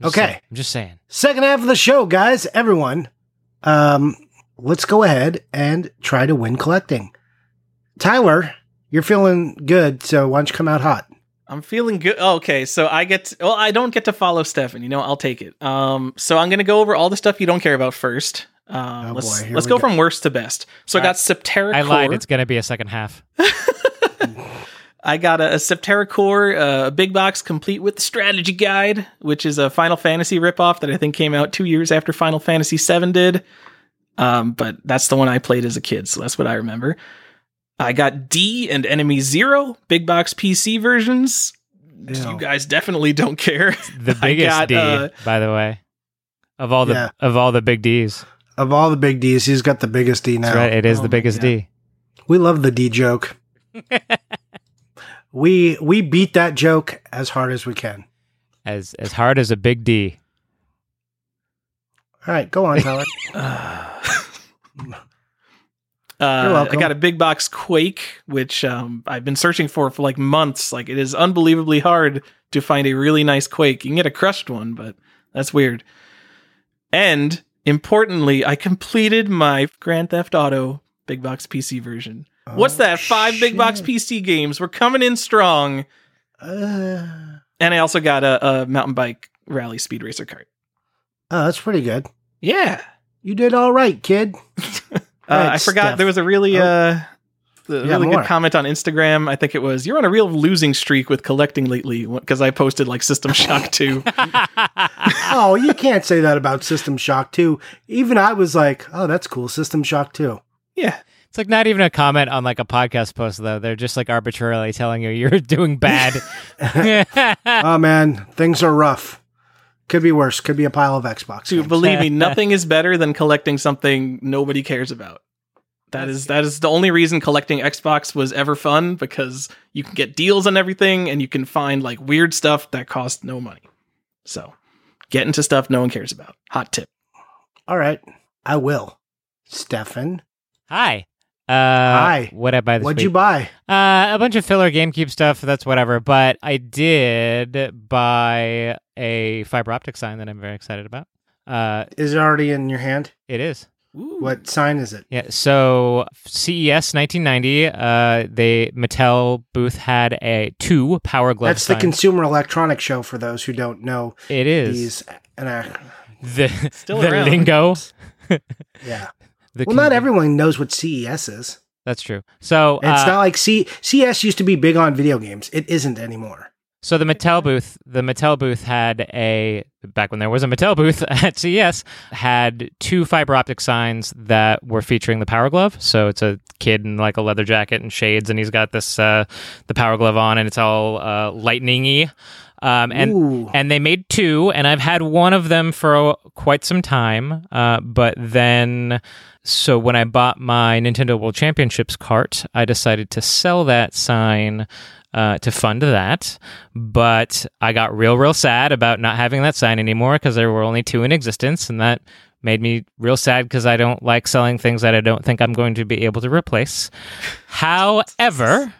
I'm Okay. saying. I'm just saying. Second half of the show, guys. Everyone, um, let's go ahead and try to win collecting. Tyler, you're feeling good, so why don't you come out hot? I'm feeling good. Oh, okay, so I get to, well, I don't get to follow Stefan. You know, I'll take it. Um, so I'm gonna go over all the stuff you don't care about first. Um, Oh, let's boy, let's go, go. from worst to best. So I got Septerra I Core. lied. It's going to be a second half. [LAUGHS] I got a, a Septerra Core, uh, a big box complete with the strategy guide, which is a Final Fantasy ripoff that I think came out two years after Final Fantasy VII did. Um, but that's the one I played as a kid, so that's what I remember. I got D and Enemy Zero, big box PC versions. Ew. You guys definitely don't care. The [LAUGHS] biggest got, D, uh, by the way, of all the Yeah. of all the big Ds. Of all the big D's, he's got the biggest D now. That's right. It is Oh the biggest God. D. We love the D joke. [LAUGHS] we we beat that joke as hard as we can. As as hard as a big D. All right, go on, [LAUGHS] Tyler. Uh, I got a big box Quake, which um, I've been searching for for like months. Like it is unbelievably hard to find a really nice Quake. You can get a crushed one, but that's weird. And importantly, I completed my Grand Theft Auto big box PC version. What's Oh, that? Five big box. PC games. We're coming in strong. Uh, And I also got a, a mountain bike rally speed racer cart. oh, that's pretty good. Yeah. You did all right, kid. [LAUGHS] Uh, Right, I forgot Steph. there was a really Oh. uh, a Yeah, really more. good comment on Instagram. I think it was you're on a real losing streak with collecting lately because I posted like System Shock 2. [LAUGHS] [LAUGHS] oh, you can't say that about System Shock 2. Even I was like, oh, that's cool. System Shock 2. yeah. It's like not even a comment on like a podcast post though. They're just like arbitrarily telling you you're [LAUGHS] doing bad. [LAUGHS] oh, man, things are rough. Could be worse. Could be a pile of Xbox. Dude, games. believe me, [LAUGHS] nothing is better than collecting something nobody cares about. That is that is the only reason collecting Xbox was ever fun because you can get deals on everything and you can find like weird stuff that costs no money. So, get into stuff no one cares about. Hot tip. All right, I will. Stefan, Hi. Uh, Hi. What I buy this what'd week? you buy? Uh, a bunch of filler GameCube stuff. That's whatever. But I did buy a fiber optic sign that I'm very excited about. Uh, Is it already in your hand? it is. Ooh. What sign is it? Yeah. So CES 1990, uh, they Mattel booth had a two Power Glove. That's the signs. Consumer Electronics Show for those who don't know It is these. And uh, the Still the around. lingo. yeah. [LAUGHS] The Well, not everyone knows what CES is. That's true. So It's uh, not like C- CS used to be big on video games. It isn't anymore. So the Mattel booth, the Mattel booth had a back when there was a Mattel booth [LAUGHS] at CES, had two fiber optic signs that were featuring the Power Glove. So it's a kid in like a leather jacket and shades, and he's got this uh, the Power Glove on, and it's all uh, lightningy. Um, and Ooh. and they made two, and I've had one of them for quite some time. Uh, but then, so when I bought my Nintendo World Championships cart, I decided to sell that sign uh, to fund that. But I got real, real sad about not having that sign anymore because there were only two in existence, and that made me real sad because I don't like selling things that I don't think I'm going to be able to replace. [LAUGHS] However,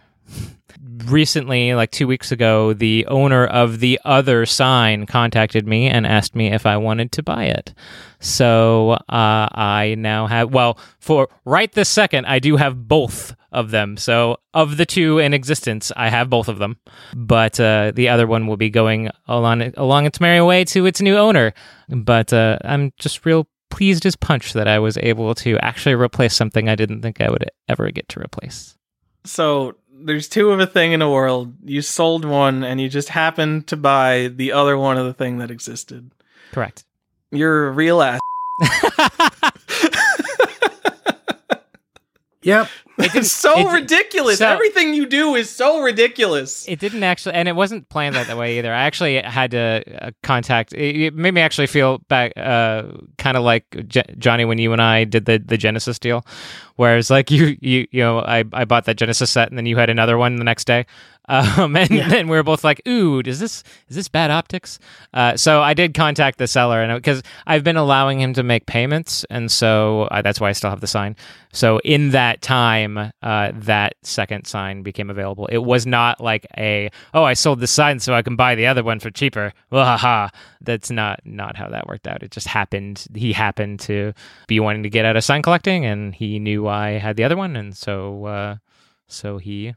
recently, like two weeks ago, the owner of the other sign contacted me and asked me if I wanted to buy it. So uh, I now have, well, for right this second, I do have both of them. So of the two in existence, I have both of them. But uh, the other one will be going along, along its merry way to its new owner. But uh, I'm just real pleased as punch that I was able to actually replace something I didn't think I would ever get to replace. So there's two of a thing in the world. You sold one and you just happened to buy the other one of the thing that existed. Correct. You're a real ass. [LAUGHS] Yep. It's so it- ridiculous. so- Everything you do is so ridiculous. It didn't actually, and it wasn't planned that, way either. I actually had to uh, contact. It, it made me actually feel back, uh, kind of like J- Johnny when you and I did the, the Genesis deal, whereas like you you you know I I bought that Genesis set and then you had another one the next day. [LAUGHS] Um, and Yeah. then we were both like, "Ooh, is this is this bad optics?" Uh, so I did contact the seller, and because I've been allowing him to make payments, and so uh, that's why I still have the sign. So in that time, uh, that second sign became available. It was not like a, "Oh, I sold the sign so I can buy the other one for cheaper." Wahaha. That's not not how that worked out. It just happened. He happened to be wanting to get out of sign collecting, and he knew I had the other one, and so uh, so he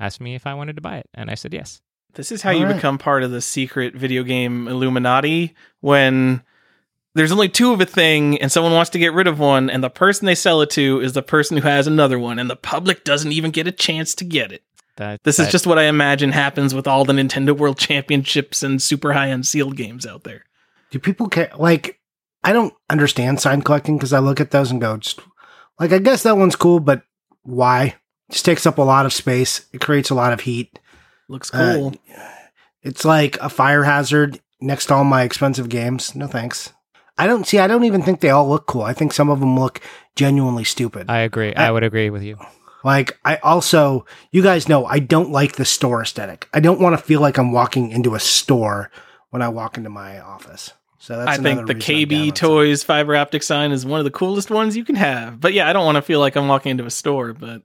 asked me if I wanted to buy it, and I said yes. This is how you Alright. become part of the secret video game Illuminati when there's only two of a thing and someone wants to get rid of one and the person they sell it to is the person who has another one and the public doesn't even get a chance to get it. That This is just what I imagine happens with all the Nintendo World Championships and super high end sealed games out there. Do people care? Like, I don't understand sign collecting because I look at those and go, just like, I guess that one's cool, but why? Just takes up a lot of space. It creates a lot of heat. Looks Uh, cool. It's like a fire hazard next to all my expensive games. No thanks. I don't see. I don't even think they all look cool. I think some of them look genuinely stupid. I agree. I would agree with you. Like I also, you guys know, I don't like the store aesthetic. I don't want to feel like I'm walking into a store when I walk into my office. So that's I think the reason I'm down KB with it. Toys fiber optic sign is one of the coolest ones you can have. But yeah, I don't want to feel like I'm walking into a store. But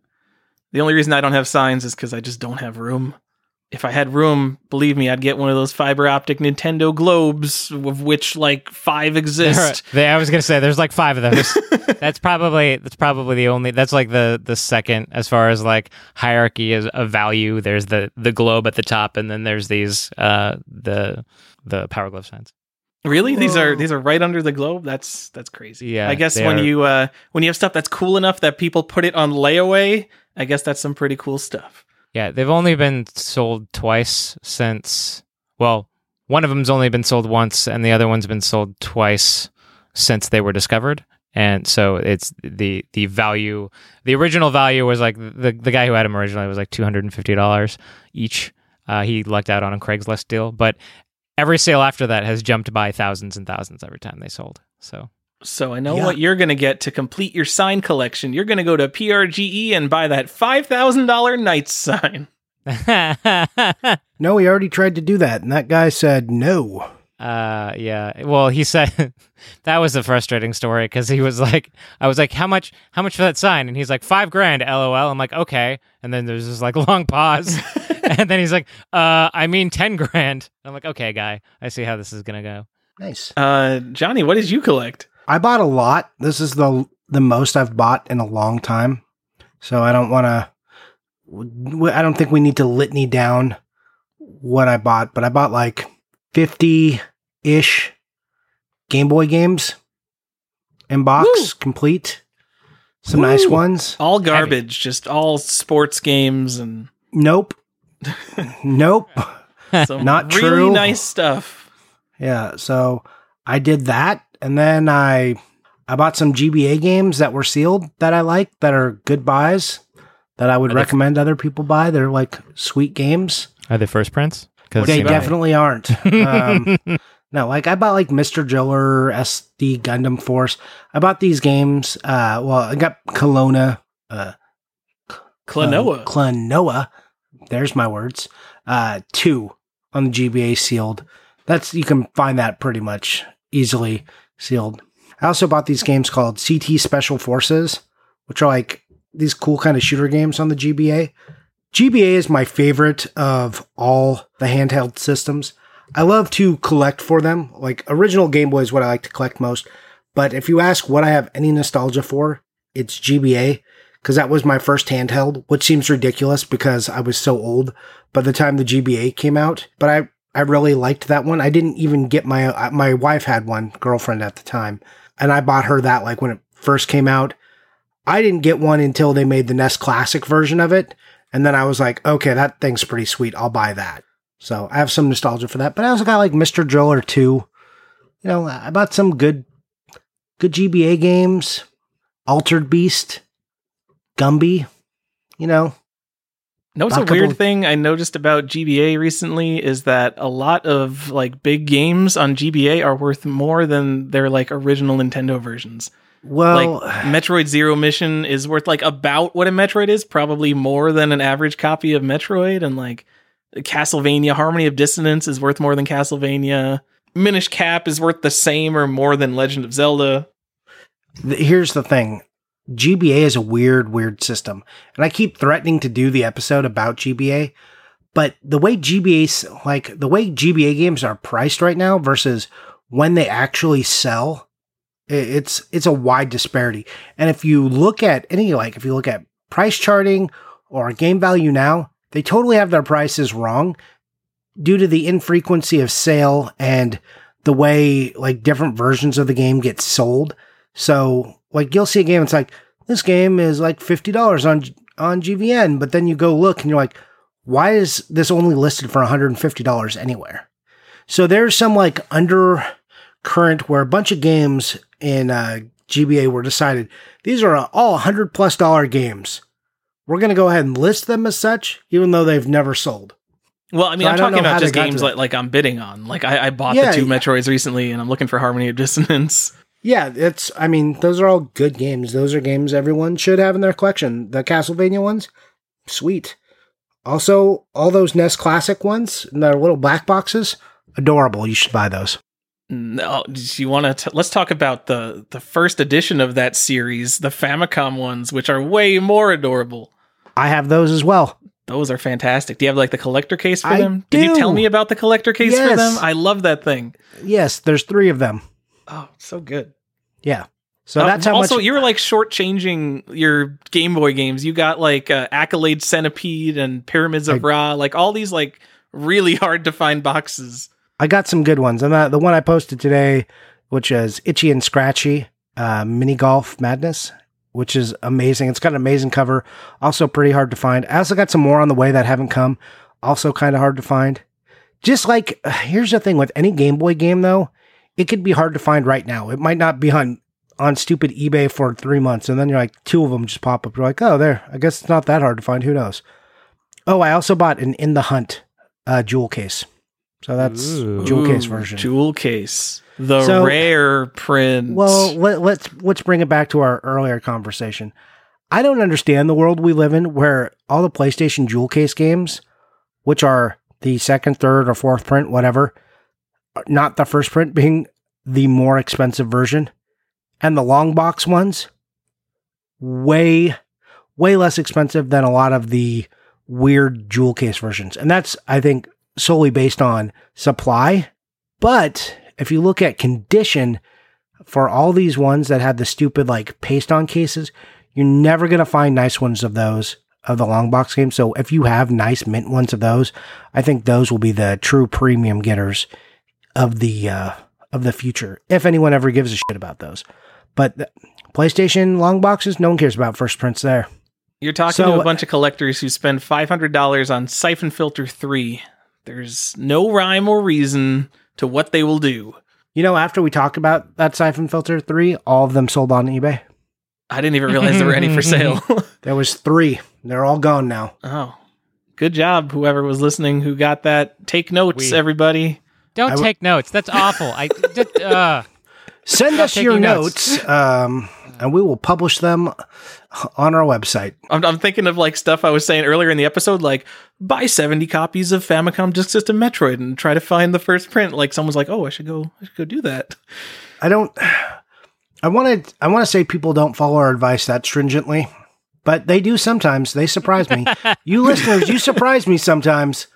the only reason I don't have signs is because I just don't have room. If I had room, believe me, I'd get one of those fiber optic Nintendo globes, of which like five exist. [LAUGHS] There- I was gonna say there's like five of those. [LAUGHS] that's probably that's probably the only. That's like the the second as far as like hierarchy is of value. There's the the globe at the top, and then there's these uh the the power glove signs. Really, these are these are right under the globe. That's that's crazy. Yeah, I guess when are- you uh when you have stuff that's cool enough that people put it on layaway, I guess that's some pretty cool stuff. Yeah, they've only been sold twice since. Well, one of them's only been sold once, and the other one's been sold twice since they were discovered. And so it's the the value. The original value was like the the guy who had them originally was like two hundred and fifty dollars each. Uh, he lucked out on a Craigslist deal, but every sale after that has jumped by thousands and thousands every time they sold. So So I know Yeah. what you're going to get to complete your sign collection. You're going to go to PRGE and buy that $5,000 Knights sign. [LAUGHS] [LAUGHS] No, we already tried to do that, and that guy said no. Uh, yeah. Well, he said [LAUGHS] that was a frustrating story because he was like, I was like, how much, how much for that sign? And he's like, five grand, lol. I'm like, okay. And then there's this like long pause. and then he's like, uh, I mean 10 grand. I'm like, okay, guy, I see how this is going to go. Nice. Uh, Johnny, what did you collect? I bought a lot. This is the the most I've bought in a long time. So I don't want to. I don't think we need to litany down what I bought, but I bought like fifty ish Game Boy games in box Woo. complete. Some nice ones. All garbage, just all sports games and Nope. [LAUGHS] nope. Some Not really true. nice stuff. Yeah, so I did that, and then I I bought some GBA games that were sealed that I like that are good buys that I would Are they- recommend other people buy. They're like sweet games. Are they first prints? Because they you buy? definitely aren't. [LAUGHS] Um, no, like I bought like Mr. Driller, SD Gundam Force. I bought these games. Uh, well, I got Kelowna, uh, Klonoa. uh, Klonoa. There's my words. Uh, two on the GBA sealed. That's you can find that pretty much easily sealed. I also bought these games called CT Special Forces, which are like these cool kind of shooter games on the GBA. GBA is my favorite of all the handheld systems. I love to collect for them. Like original Game Boy is what I like to collect most. But if you ask what I have any nostalgia for, it's GBA because that was my first handheld, which seems ridiculous because I was so old by the time the GBA came out. But I, I really liked that one. I didn't even get my uh, my wife had one girlfriend at the time, and I bought her that like when it first came out. I didn't get one until they made the NES Classic version of it, and then I was like, okay, that thing's pretty sweet. I'll buy that. So I have some nostalgia for that. But I also got like Mr. Driller 2. You know, I bought some good good GBA games. Altered Beast, Gumby, you know. No, it's a a weird thing I noticed about GBA recently is that a lot of like big games on GBA are worth more than their like original Nintendo versions. Well, like Metroid Zero Mission is worth like about what a Metroid is, probably more than an average copy of Metroid, and like Castlevania Harmony of Dissonance is worth more than Castlevania. Minish Cap is worth the same or more than Legend of Zelda. here's the thing. GBA is a weird, weird system. And I keep threatening to do the episode about GBA, but the way GBA, like the way GBA games are priced right now versus when they actually sell, it's, it's a wide disparity. And if you look at any, like if you look at price charting or game value now, they totally have their prices wrong due to the infrequency of sale and the way like different versions of the game get sold. So like you'll see a game, it's like this game is like fifty dollars on on GVN, but then you go look and you're like, why is this only listed for one hundred and fifty dollars anywhere? So there's some like undercurrent where a bunch of games in uh, GBA were decided these are all hundred plus dollar games. We're gonna go ahead and list them as such, even though they've never sold. Well, I mean, So I'm I talking about just games like, like I'm bidding on. Like I, I bought Yeah, the two yeah. Metroids recently, and I'm looking for Harmony of Dissonance. Yeah, it's. I mean, those are all good games. Those are games everyone should have in their collection. The Castlevania ones, sweet. Also, all those NES Classic ones, and their little black boxes, adorable. You should buy those. No, do you want to? Let's talk about the the first edition of that series, the Famicom ones, which are way more adorable. I have those as well. Those are fantastic. Do you have like the collector case for I them? Did you tell me about the collector case for them? I love that thing. Yes, there's three of them. Oh, so good. Yeah. So Uh, that's how also much. you were like shortchanging your Game Boy games. You got like uh, Accolade Centipede and Pyramids of I- Ra, like all these like really [LAUGHS] hard to find boxes. I got some good ones. And the, the one I posted today, which is Itchy and Scratchy uh, Mini Golf Madness, which is amazing. It's got an amazing cover. Also pretty hard to find. I also got some more on the way that haven't come. Also kind of hard to find. Just like, [SIGHS] here's the thing with any Game Boy game, though, it could be hard to find right now. It might not be on on stupid eBay for three months, and then you're like, two of them just pop up. You're like, oh, there. I guess it's not that hard to find. Who knows? Oh, I also bought an In the Hunt uh, jewel case. So that's Ooh. jewel case Ooh, version. Jewel case. The So- rare print. Well, let, let's let's bring it back to our earlier conversation. I don't understand the world we live in where all the PlayStation Jewel Case games, which are the second, third, or fourth print, whatever, are not the first print being the more expensive version, and the long box ones, way, way less expensive than a lot of the weird jewel case versions. And that's, I think, solely based on supply. But if you look at condition, for all these ones that had the stupid like paste on cases, you're never going to find nice ones of those of the long box games. So if you have nice mint ones of those, I think those will be the true premium getters of the uh, of the future. If anyone ever gives a shit about those, but the PlayStation long boxes, no one cares about first prints there. You're talking So- to a bunch of collectors who spend $500 on Siphon Filter 3. There's no rhyme or reason to what they will do. You know, after we talked about that Siphon Filter 3, all of them sold on eBay. I didn't even realize they were any for sale. [LAUGHS] [LAUGHS] There was three. They're all gone now. oh, good job, whoever was listening who got that. Take notes, We- everybody. Don't I w- take notes. That's awful. I just, uh, Send us your notes, notes. um, and we will publish them on our website. I'm, I'm thinking of like stuff I was saying earlier in the episode, like buy 70 copies of Famicom Disk System Metroid and try to find the first print. Like someone's like, oh, I should go, I should go do that. I don't. I want to. I want to say people don't follow our advice that stringently, but they do sometimes. They surprise me. [LAUGHS] you listeners, you surprise me sometimes.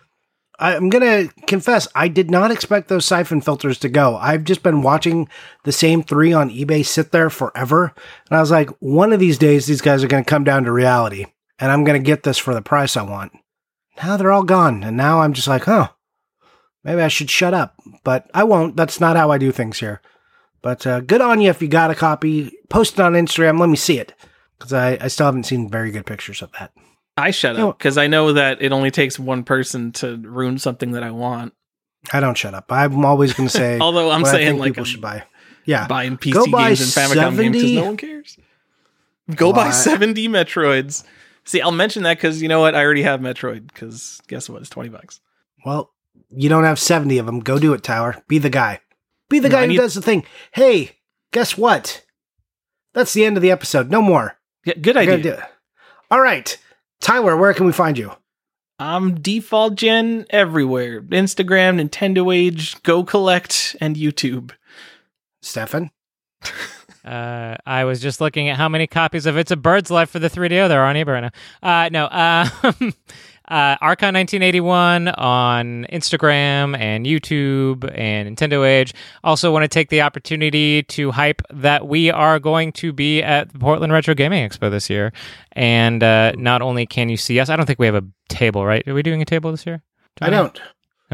I'm gonna confess, I did not expect those siphon filters to go. I've just been watching the same three on eBay sit there forever, and I was like, one of these days, these guys are gonna come down to reality, and I'm gonna get this for the price I want. Now they're all gone, and now I'm just like, huh, maybe I should shut up, but I won't. That's not how I do things here. But uh, good on you if you got a copy. Post it on Instagram. Let me see it because I, I still haven't seen very good pictures of that. I shut No. up because I know that it only takes one person to ruin something that I want. I don't shut up. I'm always going to say. [LAUGHS] Although I'm what saying like people should buy. Yeah, buying PC Go buy games and Famicom games because no one cares. Go buy 70 Metroids. See, I'll mention that because you know what? I already have Metroid because guess what? It's 20 bucks. Well, you don't have 70 of them. Go do it, Tyler. Be the guy. Be the No, guy I who does the thing. Hey, guess what? That's the end of the episode. No more. Yeah, good idea. All right, Tyler. Where can we find you? I'm default gen everywhere Instagram, Nintendo Age, Go Collect, and YouTube. Stefan. [LAUGHS] Uh, I was just looking at how many copies of It's a Bird's Life for the 3DO there are on eBay right now. Uh, no, uh, [LAUGHS] uh, Archon 1981 on Instagram and YouTube and Nintendo Age. Also, want to take the opportunity to hype that we are going to be at the Portland Retro Gaming Expo this year. And uh, not only can you see us, I don't think we have a table, right? Are we doing a table this year? I don't.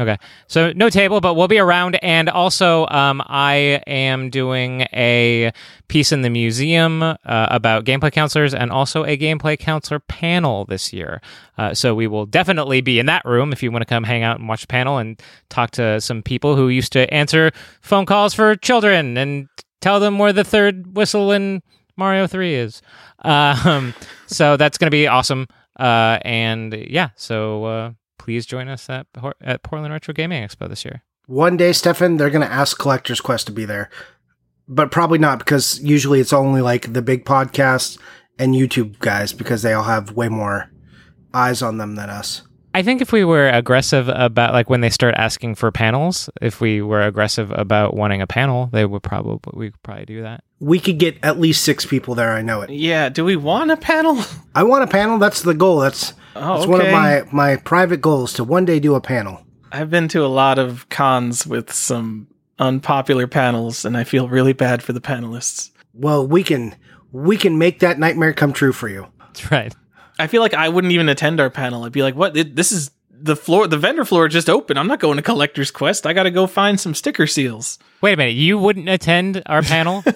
Okay. So no table, but we'll be around. And also, um, I am doing a piece in the museum uh, about gameplay counselors and also a gameplay counselor panel this year. Uh, so we will definitely be in that room if you want to come hang out and watch the panel and talk to some people who used to answer phone calls for children and tell them where the third whistle in Mario 3 is. [LAUGHS] Um, so that's going to be awesome. Uh, and yeah, so uh, please join us at, at Portland Retro Gaming Expo this year. One day, Stefan, they're going to ask Collector's Quest to be there, but probably not because usually it's only like the big podcasts and YouTube guys because they all have way more eyes on them than us. I think if we were aggressive about like when they start asking for panels, if we were aggressive about wanting a panel, they would probably we could probably do that. We could get at least six people there. I know it. Yeah, do we want a panel? [LAUGHS] I want a panel. That's the goal. That's Oh, that's one of my my private goals to one day do a panel. I've been to a lot of cons with some unpopular panels, and I feel really bad for the panelists. Well, we can we can make that nightmare come true for you. That's right. I feel like I wouldn't even attend our panel. I'd be like, "What? It- This is the floor. The vendor floor just open. I'm not going to Collector's Quest. I got to go find some sticker seals." Wait a minute, you wouldn't attend our panel? [LAUGHS]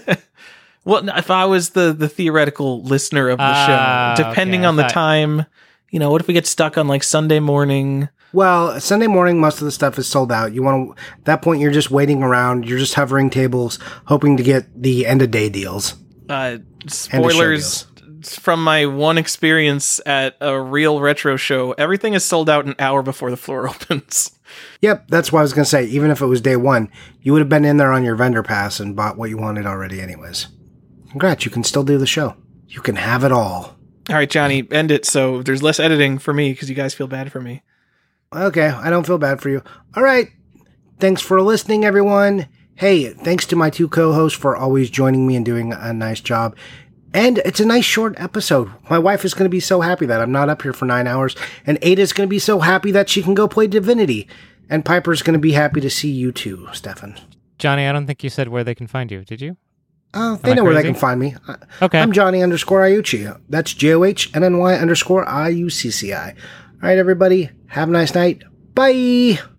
Well, if I was the the theoretical listener of the Ah, show, depending okay, I on the thought- time, you know, what if we get stuck on like Sunday morning? Well, Sunday morning, most of the stuff is sold out. You want to, at that point, you're just waiting around. You're just hovering tables, hoping to get the end of day deals. Uh, spoilers from my one experience at a real retro show. Everything is sold out an hour before the floor [LAUGHS] opens. Yep, that's what I was going to say. Even if it was day one, you would have been in there on your vendor pass and bought what you wanted already, anyways. Congrats, you can still do the show. You can have it all. All right, Johnny, end it so there's less editing for me because you guys feel bad for me. Okay, I don't feel bad for you. All right. Thanks for listening, everyone. Hey, thanks to my two co hosts for always joining me and doing a nice job. And it's a nice short episode. My wife is going to be so happy that I'm not up here for nine hours. And Ada's going to be so happy that she can go play Divinity. And Piper's going to be happy to see you too, Stefan. Johnny, I don't think you said where they can find you. Did you? Oh, they know where they can find me. Okay. I'm Johnny underscore Iucci. That's J O H N N Y underscore I U C C I. All right, everybody. Have a nice night. Bye.